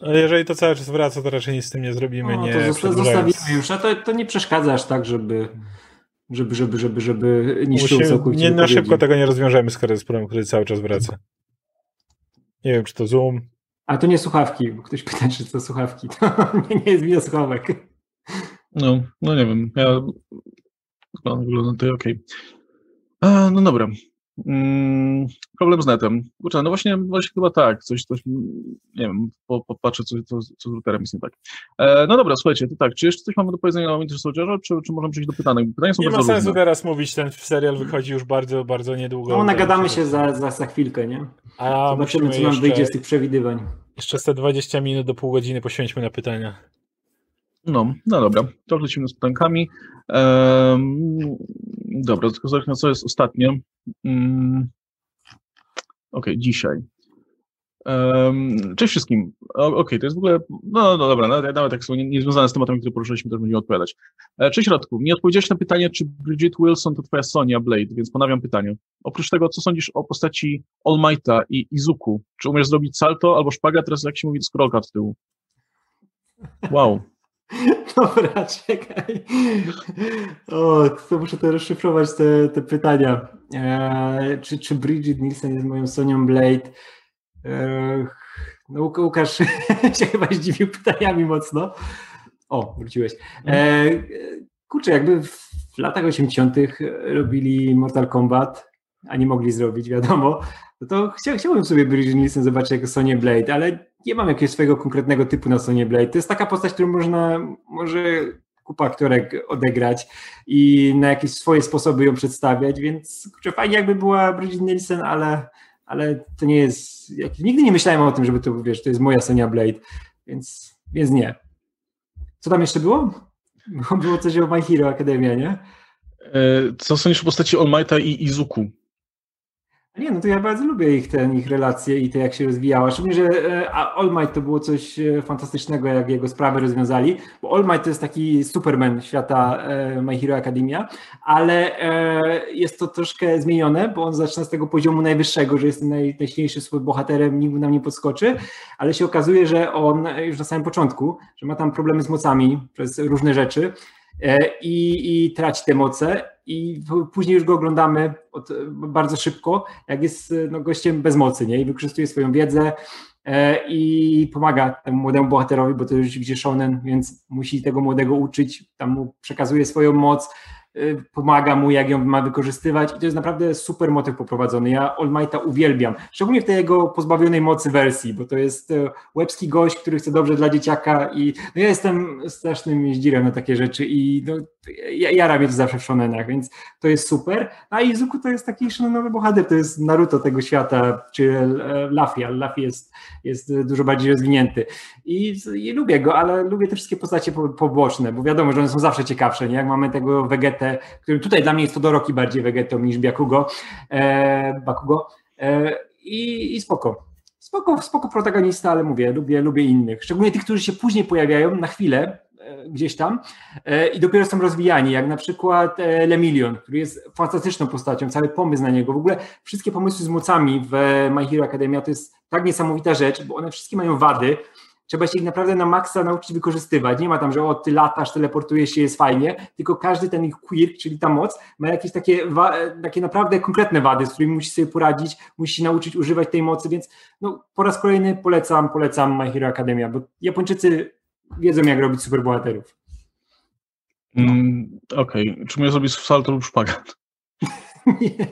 Ale jeżeli to cały czas wraca, to raczej nic z tym nie zrobimy. No, nie to zostawimy już, a to, to nie przeszkadza aż tak, żeby żeby, żeby, żeby, żeby niszczył Musimy, całkowicie Nie na szybko tego nie rozwiążemy, skoro jest problem, który cały czas wraca. Nie wiem, czy to Zoom. A to nie słuchawki, bo ktoś pyta, czy to słuchawki. To nie, nie jest wina słuchawek. No, no nie wiem. Ja wygląda to ok. No dobra. Mm, problem z netem. Kurczę, no właśnie, właśnie chyba tak, coś, coś nie wiem, popatrzę, co, co, co z routerem jest nie tak. E, no dobra, słuchajcie, to tak, czy jeszcze coś mamy do powiedzenia o Winter Soldierze, czy, czy możemy przejść do pytanek? Pytania są nie ma sensu różne. teraz mówić, ten serial wychodzi już bardzo, bardzo niedługo. No, nagadamy się za, za, za chwilkę, nie? A Zobaczymy, co nam jeszcze, wyjdzie z tych przewidywań. Jeszcze te 20 minut do pół godziny poświęćmy na pytania. No, no dobra, to lecimy z pytankami. Dobra, tylko zacznę, co jest ostatnie. Um, Okej, okay, dzisiaj. Um, cześć wszystkim. Okej, okay, to jest w ogóle, no, no dobra, nawet, nawet tak są niezwiązane nie z tematem, który poruszyliśmy, też będziemy odpowiadać. E, cześć Radku, nie odpowiedziałeś na pytanie, czy Bridget Wilson to twoja Sonia Blade, więc ponawiam pytanie. Oprócz tego, co sądzisz o postaci All Mighta i Izuku? Czy umiesz zrobić salto albo szpaga, teraz jak się mówi, scrollka od tyłu? Wow. Dobra, czekaj. O, to muszę teraz rozszyfrować te, te pytania. Eee, czy, czy Bridget Nielsen jest moją Sonią Blade? Eee, no, Łukasz się chyba zdziwił pytaniami mocno. O, wróciłeś. Eee, kurczę, jakby w latach 80. robili Mortal Kombat, a nie mogli zrobić, wiadomo, no to chcia, chciałbym sobie Bridget Nielsen zobaczyć jako Sonię Blade, ale nie mam jakiegoś swojego konkretnego typu na Sonię Blade. To jest taka postać, którą można, może kupa aktorek odegrać i na jakieś swoje sposoby ją przedstawiać, więc kurczę, fajnie jakby była Bridget Nielsen, ale, ale to nie jest, jak, nigdy nie myślałem o tym, żeby to, wiesz, to jest moja Sonia Blade, więc, więc nie. Co tam jeszcze było? Było coś o My Hero Academia, nie? E, co sądzisz o postaci All Mighta i Izuku? Nie, no to ja bardzo lubię ich, ten, ich relacje i to, jak się rozwijała. Szczególnie, że e, All Might to było coś e, fantastycznego, jak jego sprawy rozwiązali, bo All Might to jest taki Superman świata e, My Hero Academia, ale jest to troszkę zmienione, bo on zaczyna z tego poziomu najwyższego, że jest naj, najsilniejszy swoim bohaterem, nikt nam nie podskoczy, ale się okazuje, że on już na samym początku, że ma tam problemy z mocami przez różne rzeczy i, i traci te moce i później już go oglądamy od, bardzo szybko, jak jest no, gościem bez mocy nie? i wykorzystuje swoją wiedzę i pomaga temu młodemu bohaterowi, bo to jest rzeczywiście shonen, więc musi tego młodego uczyć, tam mu przekazuje swoją moc, pomaga mu, jak ją ma wykorzystywać i to jest naprawdę super motyw poprowadzony. Ja All Mighta uwielbiam, szczególnie w tej jego pozbawionej mocy wersji, bo to jest y, łebski gość, który chce dobrze dla dzieciaka i no ja jestem strasznym jeździrem na takie rzeczy i no, ja, ja robię to zawsze w shonenach, więc to jest super. A Izuku to jest taki shonenowy bohater, to jest Naruto tego świata, czy Luffy, ale Luffy jest, jest dużo bardziej rozwinięty I, i lubię go, ale lubię te wszystkie postacie poboczne, bo wiadomo, że one są zawsze ciekawsze, nie? Jak mamy tego Vegetę, który tutaj dla mnie jest to Doroki bardziej Vegetą niż e, Bakugo e, i, i spoko. Spoko, spoko protagonista, ale mówię, lubię, lubię innych. Szczególnie tych, którzy się później pojawiają na chwilę, E, gdzieś tam e, i dopiero są rozwijani, jak na przykład e, Lemillion, który jest fantastyczną postacią, cały pomysł na niego. W ogóle wszystkie pomysły z mocami w My Hero Academia to jest tak niesamowita rzecz, bo one wszystkie mają wady, trzeba się ich naprawdę na maksa nauczyć wykorzystywać. Nie ma tam, że o, ty latasz, teleportujesz się, jest fajnie, tylko każdy ten ich quirk, czyli ta moc, ma jakieś takie, takie naprawdę konkretne wady, z którymi musi sobie poradzić, musi się nauczyć używać tej mocy, więc no, po raz kolejny polecam, polecam My Hero Academia, bo Japończycy wiedzą, jak robić superbohaterów. Mm, Okej, okay. czy mnie zrobić salto lub szpagat? nie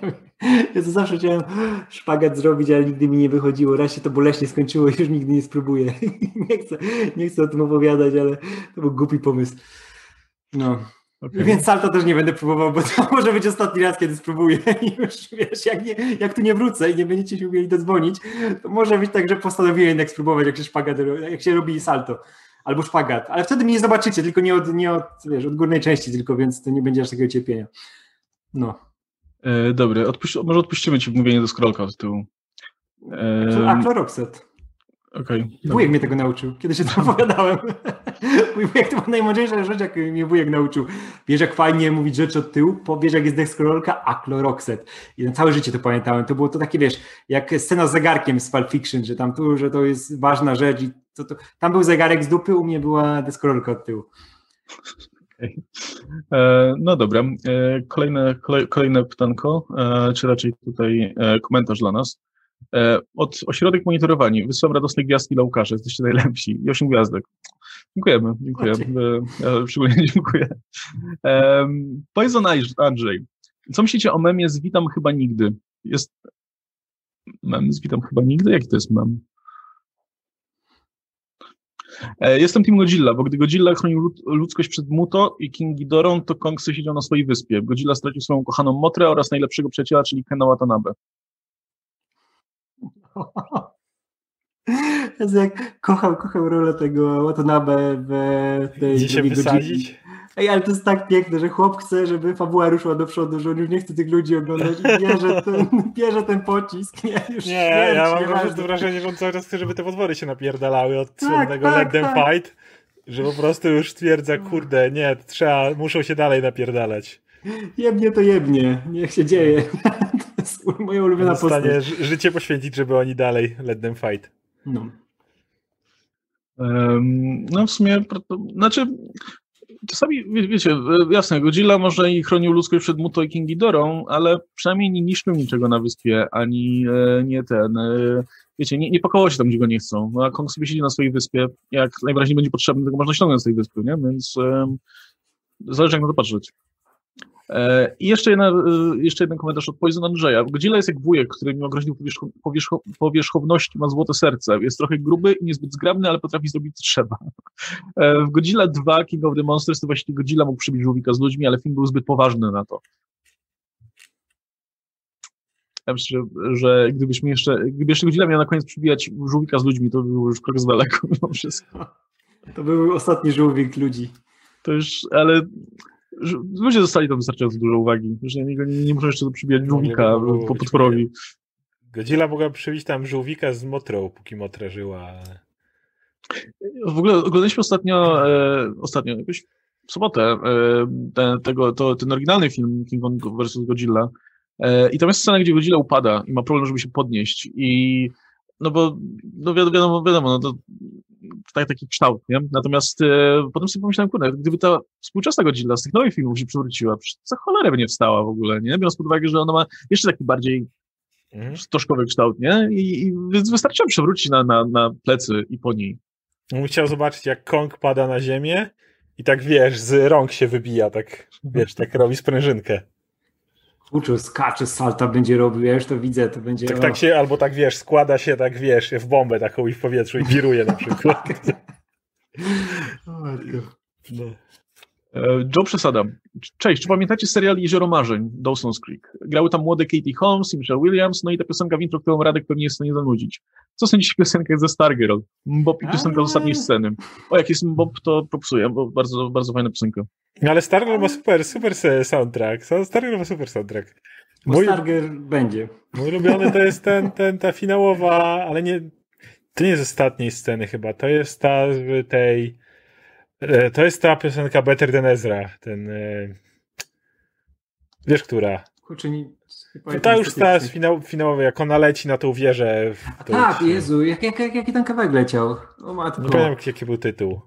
Ja to zawsze chciałem szpagat zrobić, ale nigdy mi nie wychodziło. Raz się to boleśnie skończyło i już nigdy nie spróbuję. nie, chcę, nie chcę o tym opowiadać, ale to był głupi pomysł. No. Okay. Więc salto też nie będę próbował, bo to może być ostatni raz, kiedy spróbuję i już wiesz, jak, nie, jak tu nie wrócę i nie będziecie się umieli dodzwonić, to może być tak, że postanowiłem jednak spróbować, jak się szpagat, jak się robi salto albo szpagat, ale wtedy mnie nie zobaczycie, tylko nie od, nie od, wiesz, od górnej części tylko, więc to nie będzie aż takiego cierpienia. No. E, dobry, Odpuś może odpuścimy ci mówienie do scrollka od tyłu. E... A, Chloroxet. Okej. Okay, wujek mnie tego nauczył, kiedy się to opowiadałem. Mój wujek to była najmądrzejsza rzecz, jak mnie wujek nauczył. Wiesz, jak fajnie mówić rzeczy od tyłu, wiesz, jak jest deskrolka, a chloroxet. I na całe życie to pamiętałem. To było to takie, wiesz, jak scena z zegarkiem z Pulp Fiction, że tam tu, że to jest ważna rzecz i to, to, tam był zegarek z dupy, u mnie była deskorolka od tyłu. Okay. E, no dobra, e, kolejne, kolejne pytanko, e, czy raczej tutaj komentarz dla nas. Od ośrodek monitorowania wysyłam radosne gwiazdki dla Łukasza, jesteście najlepsi i osiem gwiazdek. Dziękujemy, dziękuję. Ja szczególnie dziękuję. Poison Andrzej, co myślicie o memie z Witam chyba nigdy? Jest mem z Witam chyba nigdy? Jaki to jest mem? E, jestem Team Godzilla, bo gdy Godzilla chronił ludzkość przed Muto i King Ghidorą, to Kong siedział na swojej wyspie. Godzilla stracił swoją kochaną Motrę oraz najlepszego przyjaciela, czyli Kena Watanabe. Jak kochał, kochał rolę tego Watanabe w tej Gdzie się wysadzić? Ej, ale to jest tak piękne, że chłop chce, żeby fabuła ruszyła do przodu, że on już nie chce tych ludzi oglądać i bierze ten, bierze ten pocisk. Nie, już nie ja mam po wrażenie, że on cały czas chce, żeby te podwory się napierdalały od tak, słynnego tak, Let Them tak. Fight, że po prostu już stwierdza, kurde, nie, trzeba, muszą się dalej napierdalać. Jebnie to jebnie, niech się dzieje. to jest moja ulubiona postać. stanie życie poświęcić, żeby oni dalej Let Them Fight. No. Um, no w sumie, znaczy czasami, wie, wiecie, e, jasne, Godzilla może i chronił ludzkość przed Muto i King Ghidorą, ale przynajmniej nie niszczył niczego na wyspie, ani e, nie ten, e, wiecie, nie, nie pakowało się tam, gdzie go nie chcą. No, a Kong sobie siedzi na swojej wyspie, jak najwyraźniej będzie potrzebny, tego można ściągnąć z tej wyspy, nie? Więc zależy, jak na to patrzeć. E, I jeszcze, jedna, e, jeszcze jeden komentarz od Poison Andrzeja. Godzilla jest jak wujek, który mimo groźnej powierzch powierzch powierzchowności ma złote serce. Jest trochę gruby i niezbyt zgrabny, ale potrafi zrobić co trzeba. E, w Godzilla 2 King of the Monsters to właśnie Godzilla mógł przybić żółwika z ludźmi, ale film był zbyt poważny na to. Ja myślę, że, że gdybyśmy jeszcze, gdyby jeszcze Godzilla miał na koniec przybijać żółwika z ludźmi, to by było już krok z daleko mimo wszystko. To był ostatni żółwik ludzi. To już, ale ludzie dostali tam wystarczająco dużo uwagi, że nie, nie, nie muszą jeszcze przybijać żółwika po potworowi. Godzilla mogła przybić tam żółwika z Motrą, póki Motra żyła. W ogóle oglądaliśmy ostatnio, e, ostatnio, jakoś w sobotę, e, ten, tego, to, ten oryginalny film King Kong vs. Godzilla e, i tam jest scena, gdzie Godzilla upada i ma problem, żeby się podnieść i no bo no wiadomo, wiadomo no to tak, taki kształt, nie? Natomiast e, potem sobie pomyślałem, kurde, gdyby ta współczesna Godzilla z tych nowych filmów się przewróciła, za cholerę by nie wstała w ogóle, nie? Biorąc pod uwagę, że ona ma jeszcze taki bardziej mhm. stożkowy kształt, nie? I, i wystarczyło przewrócić na, na, na plecy i po niej. Chciał zobaczyć, jak Kong pada na ziemię i tak, wiesz, z rąk się wybija, tak, wiesz, tak robi sprężynkę. Kurczę, skacze, salta będzie robił, ja już to widzę, to będzie... Tak, tak się, albo tak, wiesz, składa się, tak, wiesz, w bombę taką i w powietrzu i wiruje na przykład. no. E, Joe Przesada. Cześć, czy pamiętacie serial Jezioro Marzeń, Dawson's Creek? Grały tam młode Katie Holmes i Michelle Williams, no i ta piosenka w intro, którą Radek pewnie jest w stanie zanudzić. Co sądzisz o piosenkach ze Stargirl? Bob i piosenka z ostatniej sceny. O, jak jest Bob, to popsuję, bo bardzo, bardzo fajna piosenka. No ale Stargirl ma super, super soundtrack. Stargirl ma super soundtrack. Mój, Stargirl będzie. Mój ulubiony to jest ten, ten, ta finałowa, ale nie, to nie jest ostatniej sceny chyba, to jest ta z tej to jest ta piosenka Better Than Ezra. Ten. E, wiesz, która? Kurczę, nie, to ta już ta z finał, finałowa, jak ona leci na tą wieżę. To tak, już... Jezu, jak, jak, jak, jaki ten kawałek leciał? O matko. Nie pamiętam, jaki był tytuł.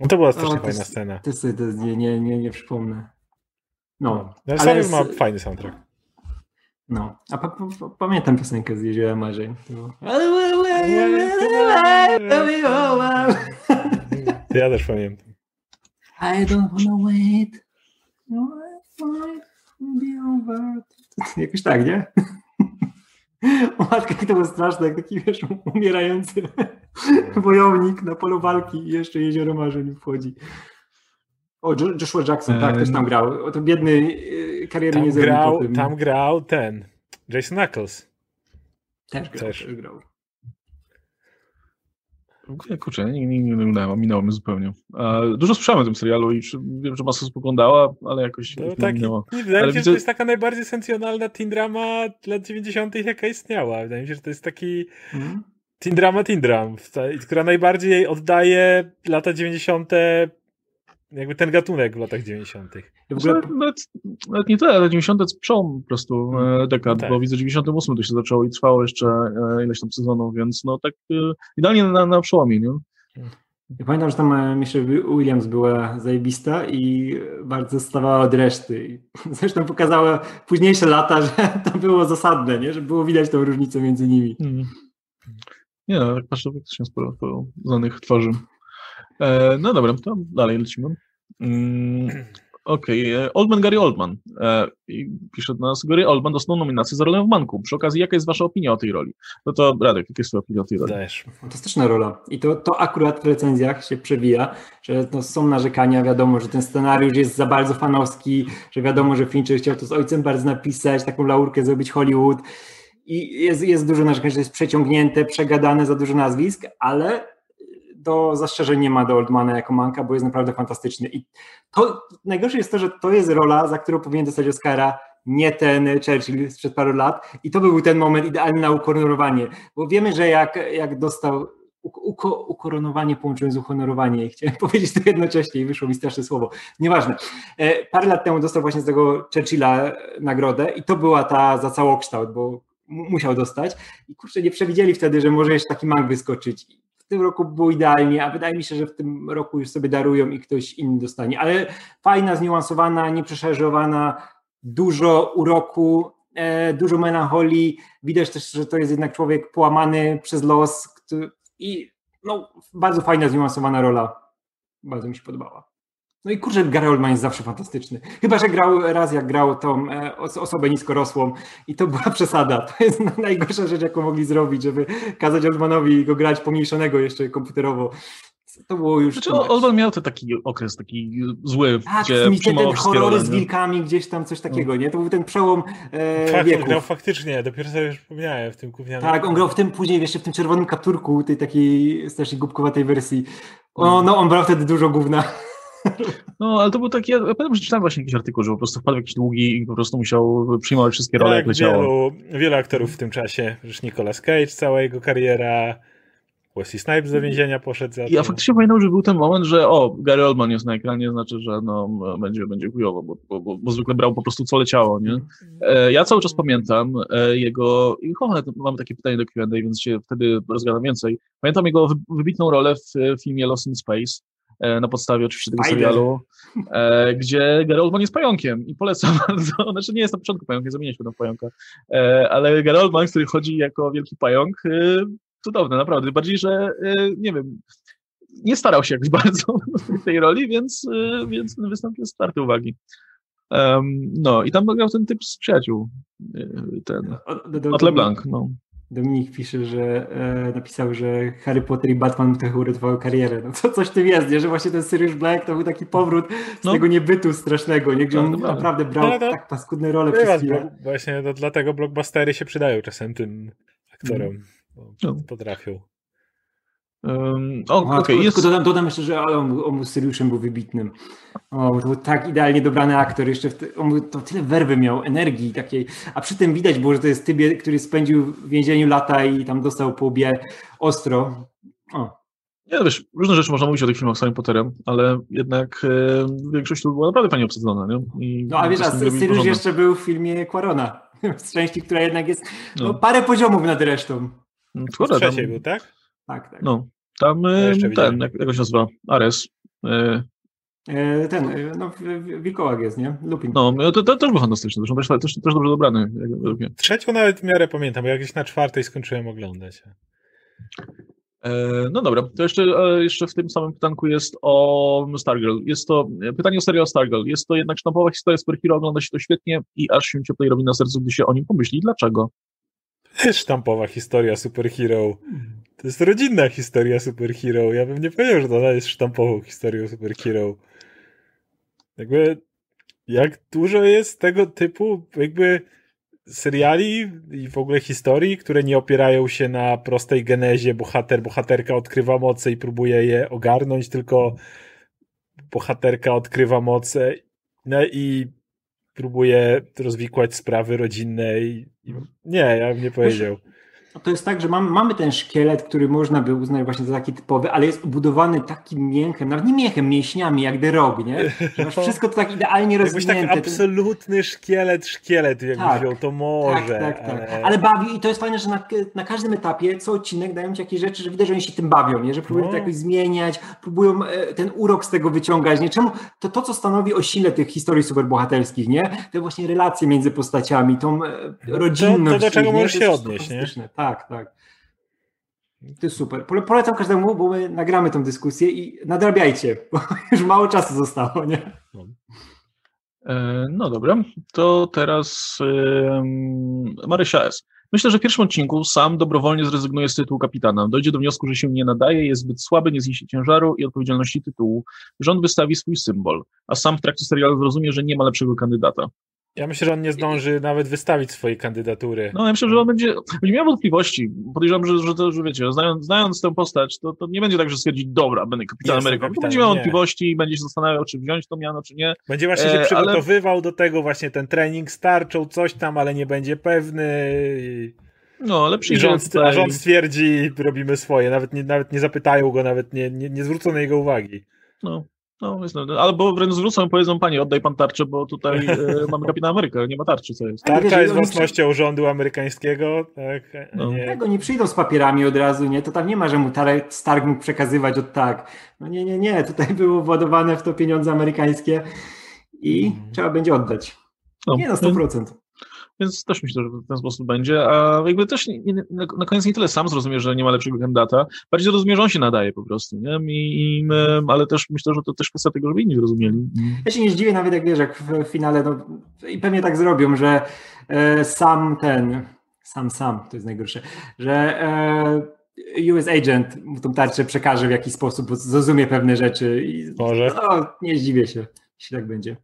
No to była strasznie fajna scena. To, to, to, nie, nie, nie, nie przypomnę. No, no ale ma fajny soundtrack. No, a pa, pa, pamiętam piosenkę z Jeziora Marzeń. Ja też pamiętam. I don't wanna wait. No, be over. Jakoś tak, nie? O matka, to było straszne, jak taki, wiesz, umierający wojownik na polu walki i jeszcze Jezioro Marzeń wchodzi. O, Joshua Jackson, tak, też tam grał. O, to biedny y, kariery nie grał, Tam grał ten, Jason Knuckles. Też grał. Też. Też grał. Kurczę, nie, nie, nie minęło mnie zupełnie. Dużo słyszałem o tym serialu i wiem, że masa spoglądała, ale jakoś no, tak, minęło. Nie, wydaje mi się, że to jest taka najbardziej sensjonalna teen drama lat 90., jaka istniała. Wydaje mi się, że to jest taki mm. teen drama, teen dram, która najbardziej oddaje lata 90 jakby ten gatunek w latach 90. Ja w ogóle... nawet, nawet, nie te, ale 90. to przełom po prostu hmm. E, dekad, tak. bo widzę, że 98 to się zaczęło i trwało jeszcze e, ileś tam sezonów, więc no tak e, idealnie na, na przełomie, nie? Ja pamiętam, że tam Michelle Williams była zajebista i bardzo stawała od reszty. Zresztą pokazała późniejsze lata, że to było zasadne, nie? że było widać tą różnicę między nimi. Hmm. Nie tak patrzę, faktycznie sporo, sporo znanych twarzy. E, no dobra, to dalej lecimy. Mm, Okej, okay. E, Oldman Gary Oldman. E, pisze do nas, Gary Oldman dostał nominację za rolę w Manku. Przy okazji, jaka jest wasza opinia o tej roli? No to Radek, jaka jest twoja opinia o tej roli? Dajesz. Fantastyczna rola. I to, to akurat w recenzjach się przewija, że no, są narzekania, wiadomo, że ten scenariusz jest za bardzo fanowski, że wiadomo, że Fincher chciał to z ojcem bardzo napisać, taką laurkę zrobić Hollywood i jest, jest dużo narzekań, że jest przeciągnięte, przegadane, za dużo nazwisk, ale to zastrzeżeń nie ma do Oldmana jako Manka, bo jest naprawdę fantastyczny. I to najgorsze jest to, że to jest rola, za którą powinien dostać Oscara, nie ten Churchill sprzed paru lat. I to był ten moment idealny na ukoronowanie, bo wiemy, że jak, jak dostał uko, ukoronowanie połączyłem z uhonorowanie chciałem powiedzieć to jednocześnie i wyszło mi straszne słowo. Nieważne. E, parę lat temu dostał właśnie z tego Churchilla nagrodę i to była ta za całokształt, bo musiał dostać i kurczę, nie przewidzieli wtedy, że może jeszcze taki mang wyskoczyć tym roku było idealnie, a wydaje mi się, że w tym roku już sobie darują i ktoś inny dostanie. Ale fajna, zniuansowana, nieprzeszarżowana, dużo uroku, e, dużo melancholii. Widać też, że to jest jednak człowiek połamany przez los który, i no, bardzo fajna, zniuansowana rola. Bardzo mi się podobała. No i kurczę, Gary Oldman jest zawsze fantastyczny. Chyba, że grał raz, jak grał tą e, osobę niskorosłą i to była przesada. To jest najgorsza rzecz, jaką mogli zrobić, żeby kazać Oldmanowi go grać pomniejszonego jeszcze komputerowo. To było już. Znaczy, Oldman miał ten taki okres taki zły, tak, gdzie ten horror z wilkami, gdzieś tam coś takiego, nie? To był ten przełom e, Fakt, wieków. grał faktycznie, dopiero sobie już wspomniałem w tym gównianym. Tak, on grał w tym później jeszcze w tym czerwonym kapturku, tej takiej strasznie głupkowatej wersji. O, no, on brał wtedy dużo gówna. No, ale to był taki, ja pamiętam, że czytałem właśnie jakiś artykuł, że po prostu wpadł jakiś długi i po prostu musiał przyjmować wszystkie role, tak, jak leciało. Wielu, wielu aktorów w tym czasie, już Nicolas Cage, cała jego kariera, Wesley Snipes do więzienia poszedł za Ja faktycznie pamiętam, że był ten moment, że o, Gary Oldman jest na ekranie, znaczy, że no, będzie, będzie chujowo, bo, bo, bo, bo zwykle brał po prostu co leciało, nie? E, ja cały czas pamiętam e, jego, i chowane, mamy takie pytanie do Q&A, więc się wtedy rozgadam więcej. Pamiętam jego wybitną rolę w filmie Lost in Space, na podstawie oczywiście tego serialu, e, gdzie Gary jest pająkiem i polecam bardzo, znaczy nie jest na początku pająkiem, zamienia się na pająka, e, ale Gary Oldman, który chodzi jako wielki pająk, cudowne, naprawdę, bardziej, że nie wiem, nie starał się jakoś bardzo w tej roli, więc, więc ten występ jest warty uwagi. Um, no i tam grał ten typ z przyjaciół, ten, od LeBlanc, no. Dominik pisze, że e, napisał, że Harry Potter i Batman trochę uratowały karierę. No to coś w tym jest, nie? że właśnie ten Sirius Black to był taki powrót z no. tego niebytu strasznego, nie? gdzie on no, naprawdę brał no, tak paskudne role przez chwilę. Właśnie to dlatego blockbustery się przydają czasem tym aktorom. Mm. No. Potrafią. Um, o, okay, jest... dodam, dodam jeszcze, że on, on Syriuszem był wybitnym. O, to był tak idealnie dobrany aktor. Jeszcze te, on to tyle werwy miał, energii takiej. A przy tym widać było, że to jest tybie, który spędził w więzieniu lata i tam dostał po łbie ostro. O. Nie, wiesz, różne rzeczy można mówić o tych filmach z Harry Potterem, ale jednak e, większość była naprawdę fajnie obsadzona, nie? I no a wiesz, a Syriusz jeszcze był w filmie Quarona, z części, która jednak jest no. No, parę poziomów nad resztą. Szkoda, w trzeciej tam... był, tak? Tak, tak. No, tam ja ten, jak, jak się nazywa? Ares. E, e, ten, e, no, wilkołak jest, nie? Lupin. No, to, to też był fantastyczny, zresztą też, też, też dobrze dobrany. Trzecią nawet w miarę pamiętam, bo jakieś na czwartej skończyłem oglądać. No dobra, to jeszcze, jeszcze w tym samym pytanku jest o Stargirl. Jest to pytanie o serial Stargirl. Jest to jednak sztampowa historia superhero, ogląda się to świetnie i aż się cieplej robi na sercu, gdy się o nim pomyśli. Dlaczego? Sztampowa historia superhero. To jest rodzinna historia superhero. Ja bym nie powiedział, że ona jest sztampową historią superhero. Jakby jak dużo jest tego typu jakby seriali i w ogóle historii, które nie opierają się na prostej genezie bohater, bohaterka odkrywa moce i próbuje je ogarnąć, tylko bohaterka odkrywa moce no i próbuje rozwikłać sprawy rodzinne i, i nie, ja bym nie powiedział. No to jest tak, że mam, mamy ten szkielet, który można by uznać właśnie za taki typowy, ale jest obudowany takim mięchem, nawet nie mięchem, mięśniami, jak Rock, nie? Że masz wszystko to tak idealnie rozwinięte. Jakbyś tak absolutny szkielet, szkielet jakby tak, wziął, to może. Tak, tak, tak. Ale... ale... bawi i to jest fajne, że na, na, każdym etapie, co odcinek dają ci jakieś rzeczy, że widać, że oni się tym bawią, nie? Że próbują no. to jakoś zmieniać, próbują e, ten urok z tego wyciągać, nie? Czemu? To to, co stanowi o sile tych historii superbohaterskich, nie? Te właśnie relacje między postaciami, tą e, rodzinność. To, to do czego możesz się odnieść, nie? Tak, tak. To jest super. Polecam każdemu, bo my nagramy tę dyskusję i nadrabiajcie, bo już mało czasu zostało, nie? No, e, no dobra, to teraz Marysia S. Myślę, że w pierwszym odcinku sam dobrowolnie zrezygnuje z tytułu kapitana. Dojdzie do wniosku, że się nie nadaje, jest zbyt słaby, nie zniesie ciężaru i odpowiedzialności tytułu. Rząd wystawi swój symbol, a sam w trakcie serialu zrozumie, że nie ma lepszego kandydata. Ja myślę, że on nie zdąży nawet wystawić swojej kandydatury. No ja myślę, że on będzie, będzie miał wątpliwości. Podejrzewam, że, że, to, że wiecie, znając, znając tę postać, to, to nie będzie tak, że stwierdzi, dobra, będę kapitanem Ameryką. Będzie miał wątpliwości i będzie się zastanawiał, czy wziąć to miano, czy nie. Będzie właśnie się e, przygotowywał ale... do tego właśnie ten trening starczą, coś tam, ale nie będzie pewny. No, ale I rząd, tutaj... A rząd stwierdzi, robimy swoje. Nawet nie, nawet nie zapytają go, nawet nie, nie, nie zwrócą na jego uwagi. No, no, jest, no, albo wręcz zwrócą i powiedzą, panie, oddaj pan tarczę, bo tutaj e, mamy kapitana Amerykę, nie ma tarczy, co jest. Tarcza jest własnością rządu amerykańskiego, tak? No. Nie. Tego nie przyjdą z papierami od razu, nie? To tam nie ma, że mu Stark mógł przekazywać od tak. No nie, nie, nie, tutaj było władowane w to pieniądze amerykańskie i mm. trzeba będzie oddać. No. Nie na 100%. Więc też myślę, że w ten sposób będzie. A jakby też nie, nie, na koniec nie tyle sam zrozumie, że nie ma lepszego kandydata, bardziej zrozumie, że on się nadaje po prostu. Nie? I, i my, ale też myślę, że to też kwestia tego, żeby inni zrozumieli. Ja się nie zdziwię nawet, jak wiesz, jak w finale, no, i pewnie tak zrobią, że e, sam ten, sam, sam, to jest najgorsze, że e, US Agent mu tą tarczę przekaże w jakiś sposób, bo zrozumie pewne rzeczy. I, Może. No, nie zdziwię się, jeśli tak będzie.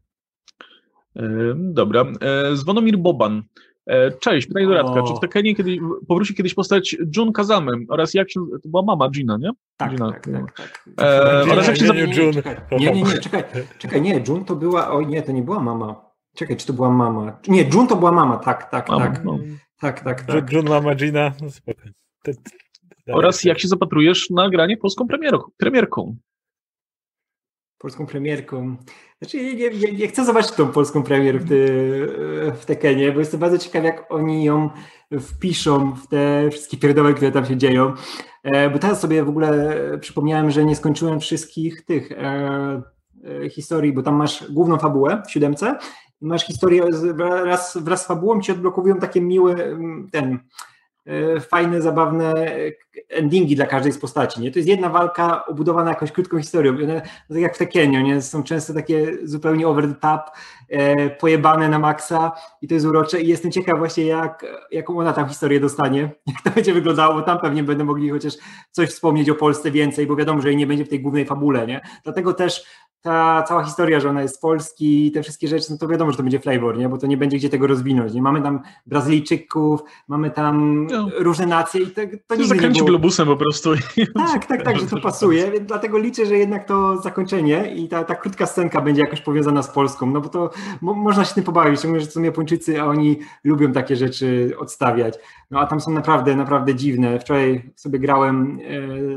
Dobra. E, Zwonomir Boban. E, cześć, pytanie do Radka. Czy w Tekenie kiedy, powróci kiedyś postać Jun Kazamy oraz jak się, to była mama Gina, nie? Tak, Gina, tak, tak, tak. E, oraz jak się nie, nie, nie, nie, nie, czekaj, czekaj, nie, Jun to była, oj nie, to nie była mama. Czekaj, czy to była mama? Nie, Jun to była mama, tak, tak, mama, tak. No. Tak, tak, tak. Jun, mama Gina, no Oraz jak się zapatrujesz na granie polską premierką? Polską premierką. Znaczy, nie, nie, nie chcę zobaczyć tą polską premierę w, w Tekenie, bo jestem bardzo ciekaw, jak oni ją wpiszą w te wszystkie pierdoły, które tam się dzieją. E, bo teraz sobie w ogóle przypomniałem, że nie skończyłem wszystkich tych e, e, historii, bo tam masz główną fabułę w siódemce i masz historię wraz, wraz z fabułą ci odblokowują takie miłe ten E, fajne, zabawne endingi dla każdej z postaci. Nie? To jest jedna walka obudowana jakąś krótką historią. One, tak jak w Tekeniu, nie? są często takie zupełnie over the top, e, pojebane na maksa i to jest urocze i jestem ciekaw właśnie jak, jaką ona tam historię dostanie, jak to będzie wyglądało, bo tam pewnie będą mogli chociaż coś wspomnieć o Polsce więcej, bo wiadomo, że jej nie będzie w tej głównej fabule, nie? Dlatego też ta cała historia, że ona jest z Polski i te wszystkie rzeczy, no to wiadomo, że to będzie flavor, nie? bo to nie będzie gdzie tego rozwinąć. Nie? Mamy tam Brazylijczyków, mamy tam no. różne nacje i to, to zakręcił nie było... globusem po prostu. Tak, tak, tak, że to pasuje, więc dlatego liczę, że jednak to zakończenie i ta, ta krótka scenka będzie jakoś powiązana z Polską, no bo to mo można się tym pobawić, szczególnie, że są Japończycy, a oni lubią takie rzeczy odstawiać. No a tam są naprawdę, naprawdę dziwne. Wczoraj sobie grałem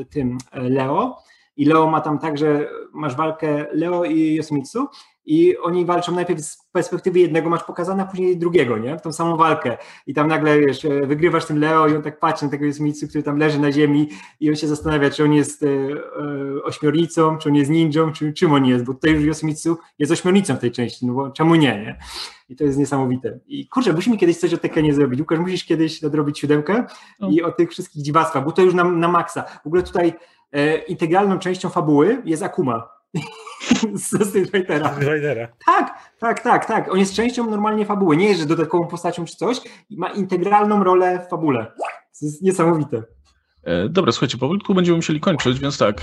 e, tym e, Leo, i Leo ma tam tak, że masz walkę Leo i Yosmitsu i oni walczą najpierw z perspektywy jednego, masz pokazane, a później drugiego, nie? Tą samą walkę. I tam nagle, wiesz, wygrywasz tym Leo i on tak patrzy na tego Yosmitsu, który tam leży na ziemi i on się zastanawia, czy on jest e, e, ośmiornicą, czy on jest ninją, czy czym on jest, bo tutaj już Yosmitsu jest ośmiornicą w tej części, no bo czemu nie, nie? I to jest niesamowite. I kurczę, musimy kiedyś coś o Tekenie zrobić. Łukasz, musisz kiedyś nadrobić siódemkę i o tych wszystkich dziwactwach, bo to już na, na maksa. W ogóle tutaj integralną częścią fabuły jest Akuma. z Street Fightera. Tak, tak, tak, tak. On jest częścią normalnie fabuły. Nie jest, że dodatkową postacią czy coś. Ma integralną rolę w fabule. To jest niesamowite. E, dobra, słuchajcie, powolutku będziemy musieli kończyć, więc tak.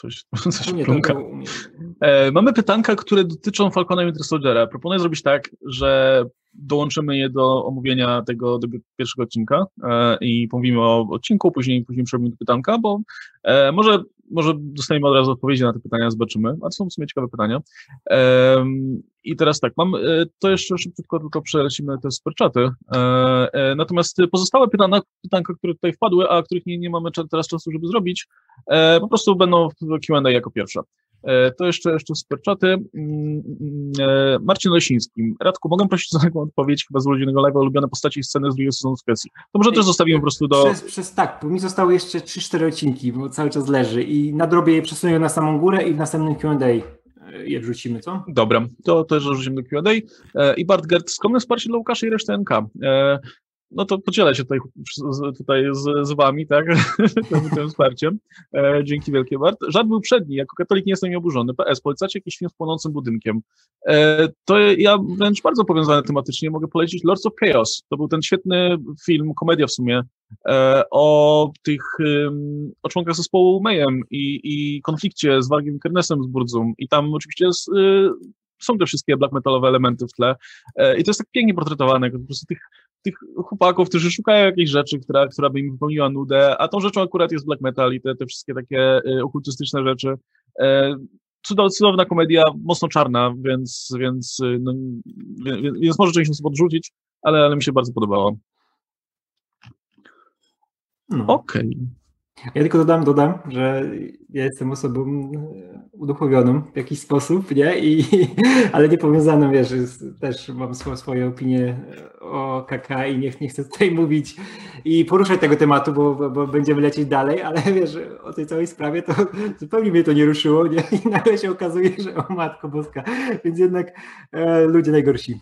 Coś coś nie, plunka. To, to e, mamy pytanka, które dotyczą Falcona i Winter Soldiera. Proponuję zrobić tak, że dołączymy je do omówienia tego, tego pierwszego odcinka e, i pomówimy o odcinku, później, później przerobimy pytanka, bo e, może, może dostaniemy od razu odpowiedzi na te pytania, zobaczymy, a to są w sumie ciekawe pytania. E, I teraz tak, mam, e, to jeszcze szybciutko tylko przelecimy te superczaty, e, e, natomiast pozostałe pytania, pytanka, które tutaj wpadły, a których nie, nie mamy teraz czasu, żeby zrobić, po prostu będą w Q&A jako pierwsze. E, to jeszcze, jeszcze superczaty. Mm, mm, e, Marcin Lesiński. Radku, mogę prosić o taką odpowiedź chyba z urodzinnego live'a ulubione postaci sceny z drugiego sezonu Suecji. To może też zostawimy po prostu do... Przez, przez tak, bo mi zostały jeszcze 3-4 odcinki, bo cały czas leży i nadrobię je, przesunuję na samą górę i w następnym Q&A e, je wrzucimy, co? Dobra, to też wrzucimy do Q&A. I Bart Gert, skromne wsparcie dla Łukasza i reszty NK no to podzielę się tutaj, tutaj z, z wami, tak, tym, tym wsparciem. E, dzięki wielkie, Bart. Żart był przedni, jako katolik nie jestem oburzony. PS, polecacie jakiś film z płonącym budynkiem. E, to ja wręcz bardzo powiązany tematycznie mogę polecić Lords of Chaos. To był ten świetny film, komedia w sumie, e, o tych, o członkach zespołu Mayhem i, i konflikcie z Wargiem Kernesem z Burzum. I tam oczywiście jest, y, są te wszystkie black metalowe elementy w tle. E, I to jest tak pięknie portretowane, po prostu tych tych chłopaków, którzy szukają jakiejś rzeczy, która, która by im wypełniła nudę, a tą rzeczą akurat jest black metal i te, te wszystkie takie y, okultystyczne rzeczy. E, cudowna komedia, mocno czarna, więc, więc, y, no, więc, może część sobie podrzucić, ale, ale mi się bardzo podobało. No. Okej. Okay. Ja tylko dodam, dodam, że ja jestem osobą uduchowioną w jakiś sposób, nie? I, ale nie powiązaną, wiesz, też mam swoje opinie o KK i nie, nie chcę tutaj mówić i poruszać tego tematu, bo, bo, bo, będziemy lecieć dalej, ale wiesz, o tej całej sprawie to zupełnie mnie to nie ruszyło, nie? I nagle się okazuje, że o Matko Boska, więc jednak e, ludzie najgorsi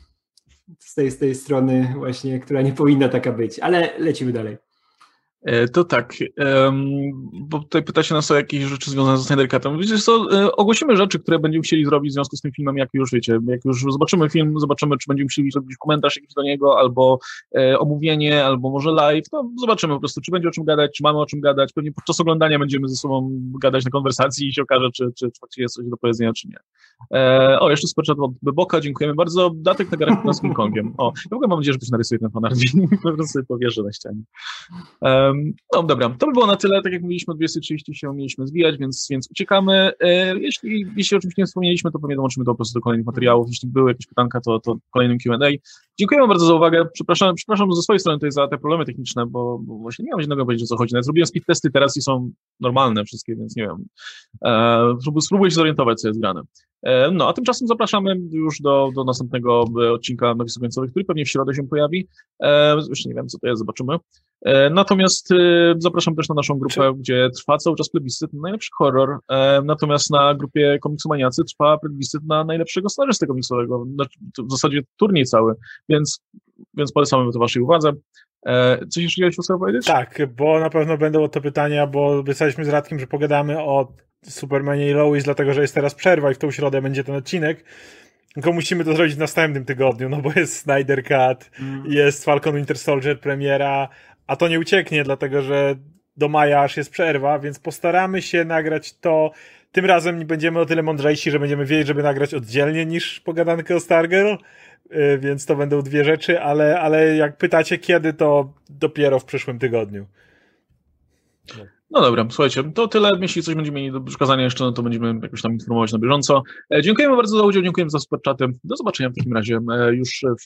z tej, z tej strony właśnie, która nie powinna taka być, ale lecimy dalej. E, to tak, bo tutaj pyta się nas o jakieś rzeczy związane z Snyder Cutem. Wiecie co, e, ogłosimy rzeczy, które będziemy chcieli zrobić w związku z tym filmem, jak już wiecie, jak już zobaczymy film, zobaczymy, czy będziemy musieli zrobić komentarz jakiś do niego, albo e, omówienie, albo może live, no zobaczymy po prostu, czy będzie o czym gadać, czy mamy o czym gadać, pewnie podczas oglądania będziemy ze sobą gadać na konwersacji i się okaże, czy, czy, czy faktycznie jest coś do powiedzenia, czy nie. O, jeszcze superchat od Beboka, dziękujemy bardzo. Datek na garach z King Kongiem. O, ja w ogóle mam nadzieję, że ktoś narysuje ten fanart po prostu powierzę na ścianie. No dobra, to by było na tyle. Tak jak mówiliśmy, o 230 się mieliśmy zwijać, więc, więc uciekamy. E, jeśli, jeśli oczywiście nie wspomnieliśmy, to pewnie dołączymy to po prostu do kolejnych materiałów. Jeśli były jakieś pytanka, to, to kolejnym Q&A. Dziękujemy bardzo za uwagę. Przepraszam, przepraszam ze swojej strony tutaj za te problemy techniczne, bo, bo właśnie nie mam żadnego powiedzieć, o co chodzi. Nawet zrobiłem speed testy teraz i są normalne wszystkie, więc nie wiem. E, spróbuję się zorientować, co jest grane. E, no, a tymczasem zapraszamy już do, do następnego e, odcinka napisów końcowych, który pewnie w środę się pojawi. Jeszcze nie wiem, co to jest, zobaczymy. E, natomiast e, zapraszam też na naszą grupę, gdzie trwa cały czas plebiscyt na najlepszy horror. E, natomiast na grupie Komiksomaniacy trwa plebiscyt na najlepszego scenarzystę komiksowego. W zasadzie turniej cały, więc, więc polecamy to waszej uwadze. Coś jeszcze chciałeś o powiedzieć? Tak, bo na pewno będą to pytania, bo obiecaliśmy z Radkiem, że pogadamy o Supermanie i Lois, dlatego że jest teraz przerwa i w tą środę będzie ten odcinek. Tylko musimy to zrobić w następnym tygodniu, no bo jest Snyder Cut, mm. jest Falcon Winter Soldier premiera, a to nie ucieknie, dlatego że do maja aż jest przerwa, więc postaramy się nagrać to. Tym razem będziemy o tyle mądrzejsi, że będziemy wiedzieć, żeby nagrać oddzielnie niż pogadankę o Stargirl, y, więc to będą dwie rzeczy, ale, ale jak pytacie kiedy, to dopiero w przyszłym tygodniu. No. Dobra, słuchajcie, to tyle. Jeśli coś będziemy mieli do przekazania jeszcze, no to będziemy jakoś tam informować na bieżąco. E, dziękujemy bardzo za udział, dziękujemy za super chaty. Do zobaczenia w takim razie e, już w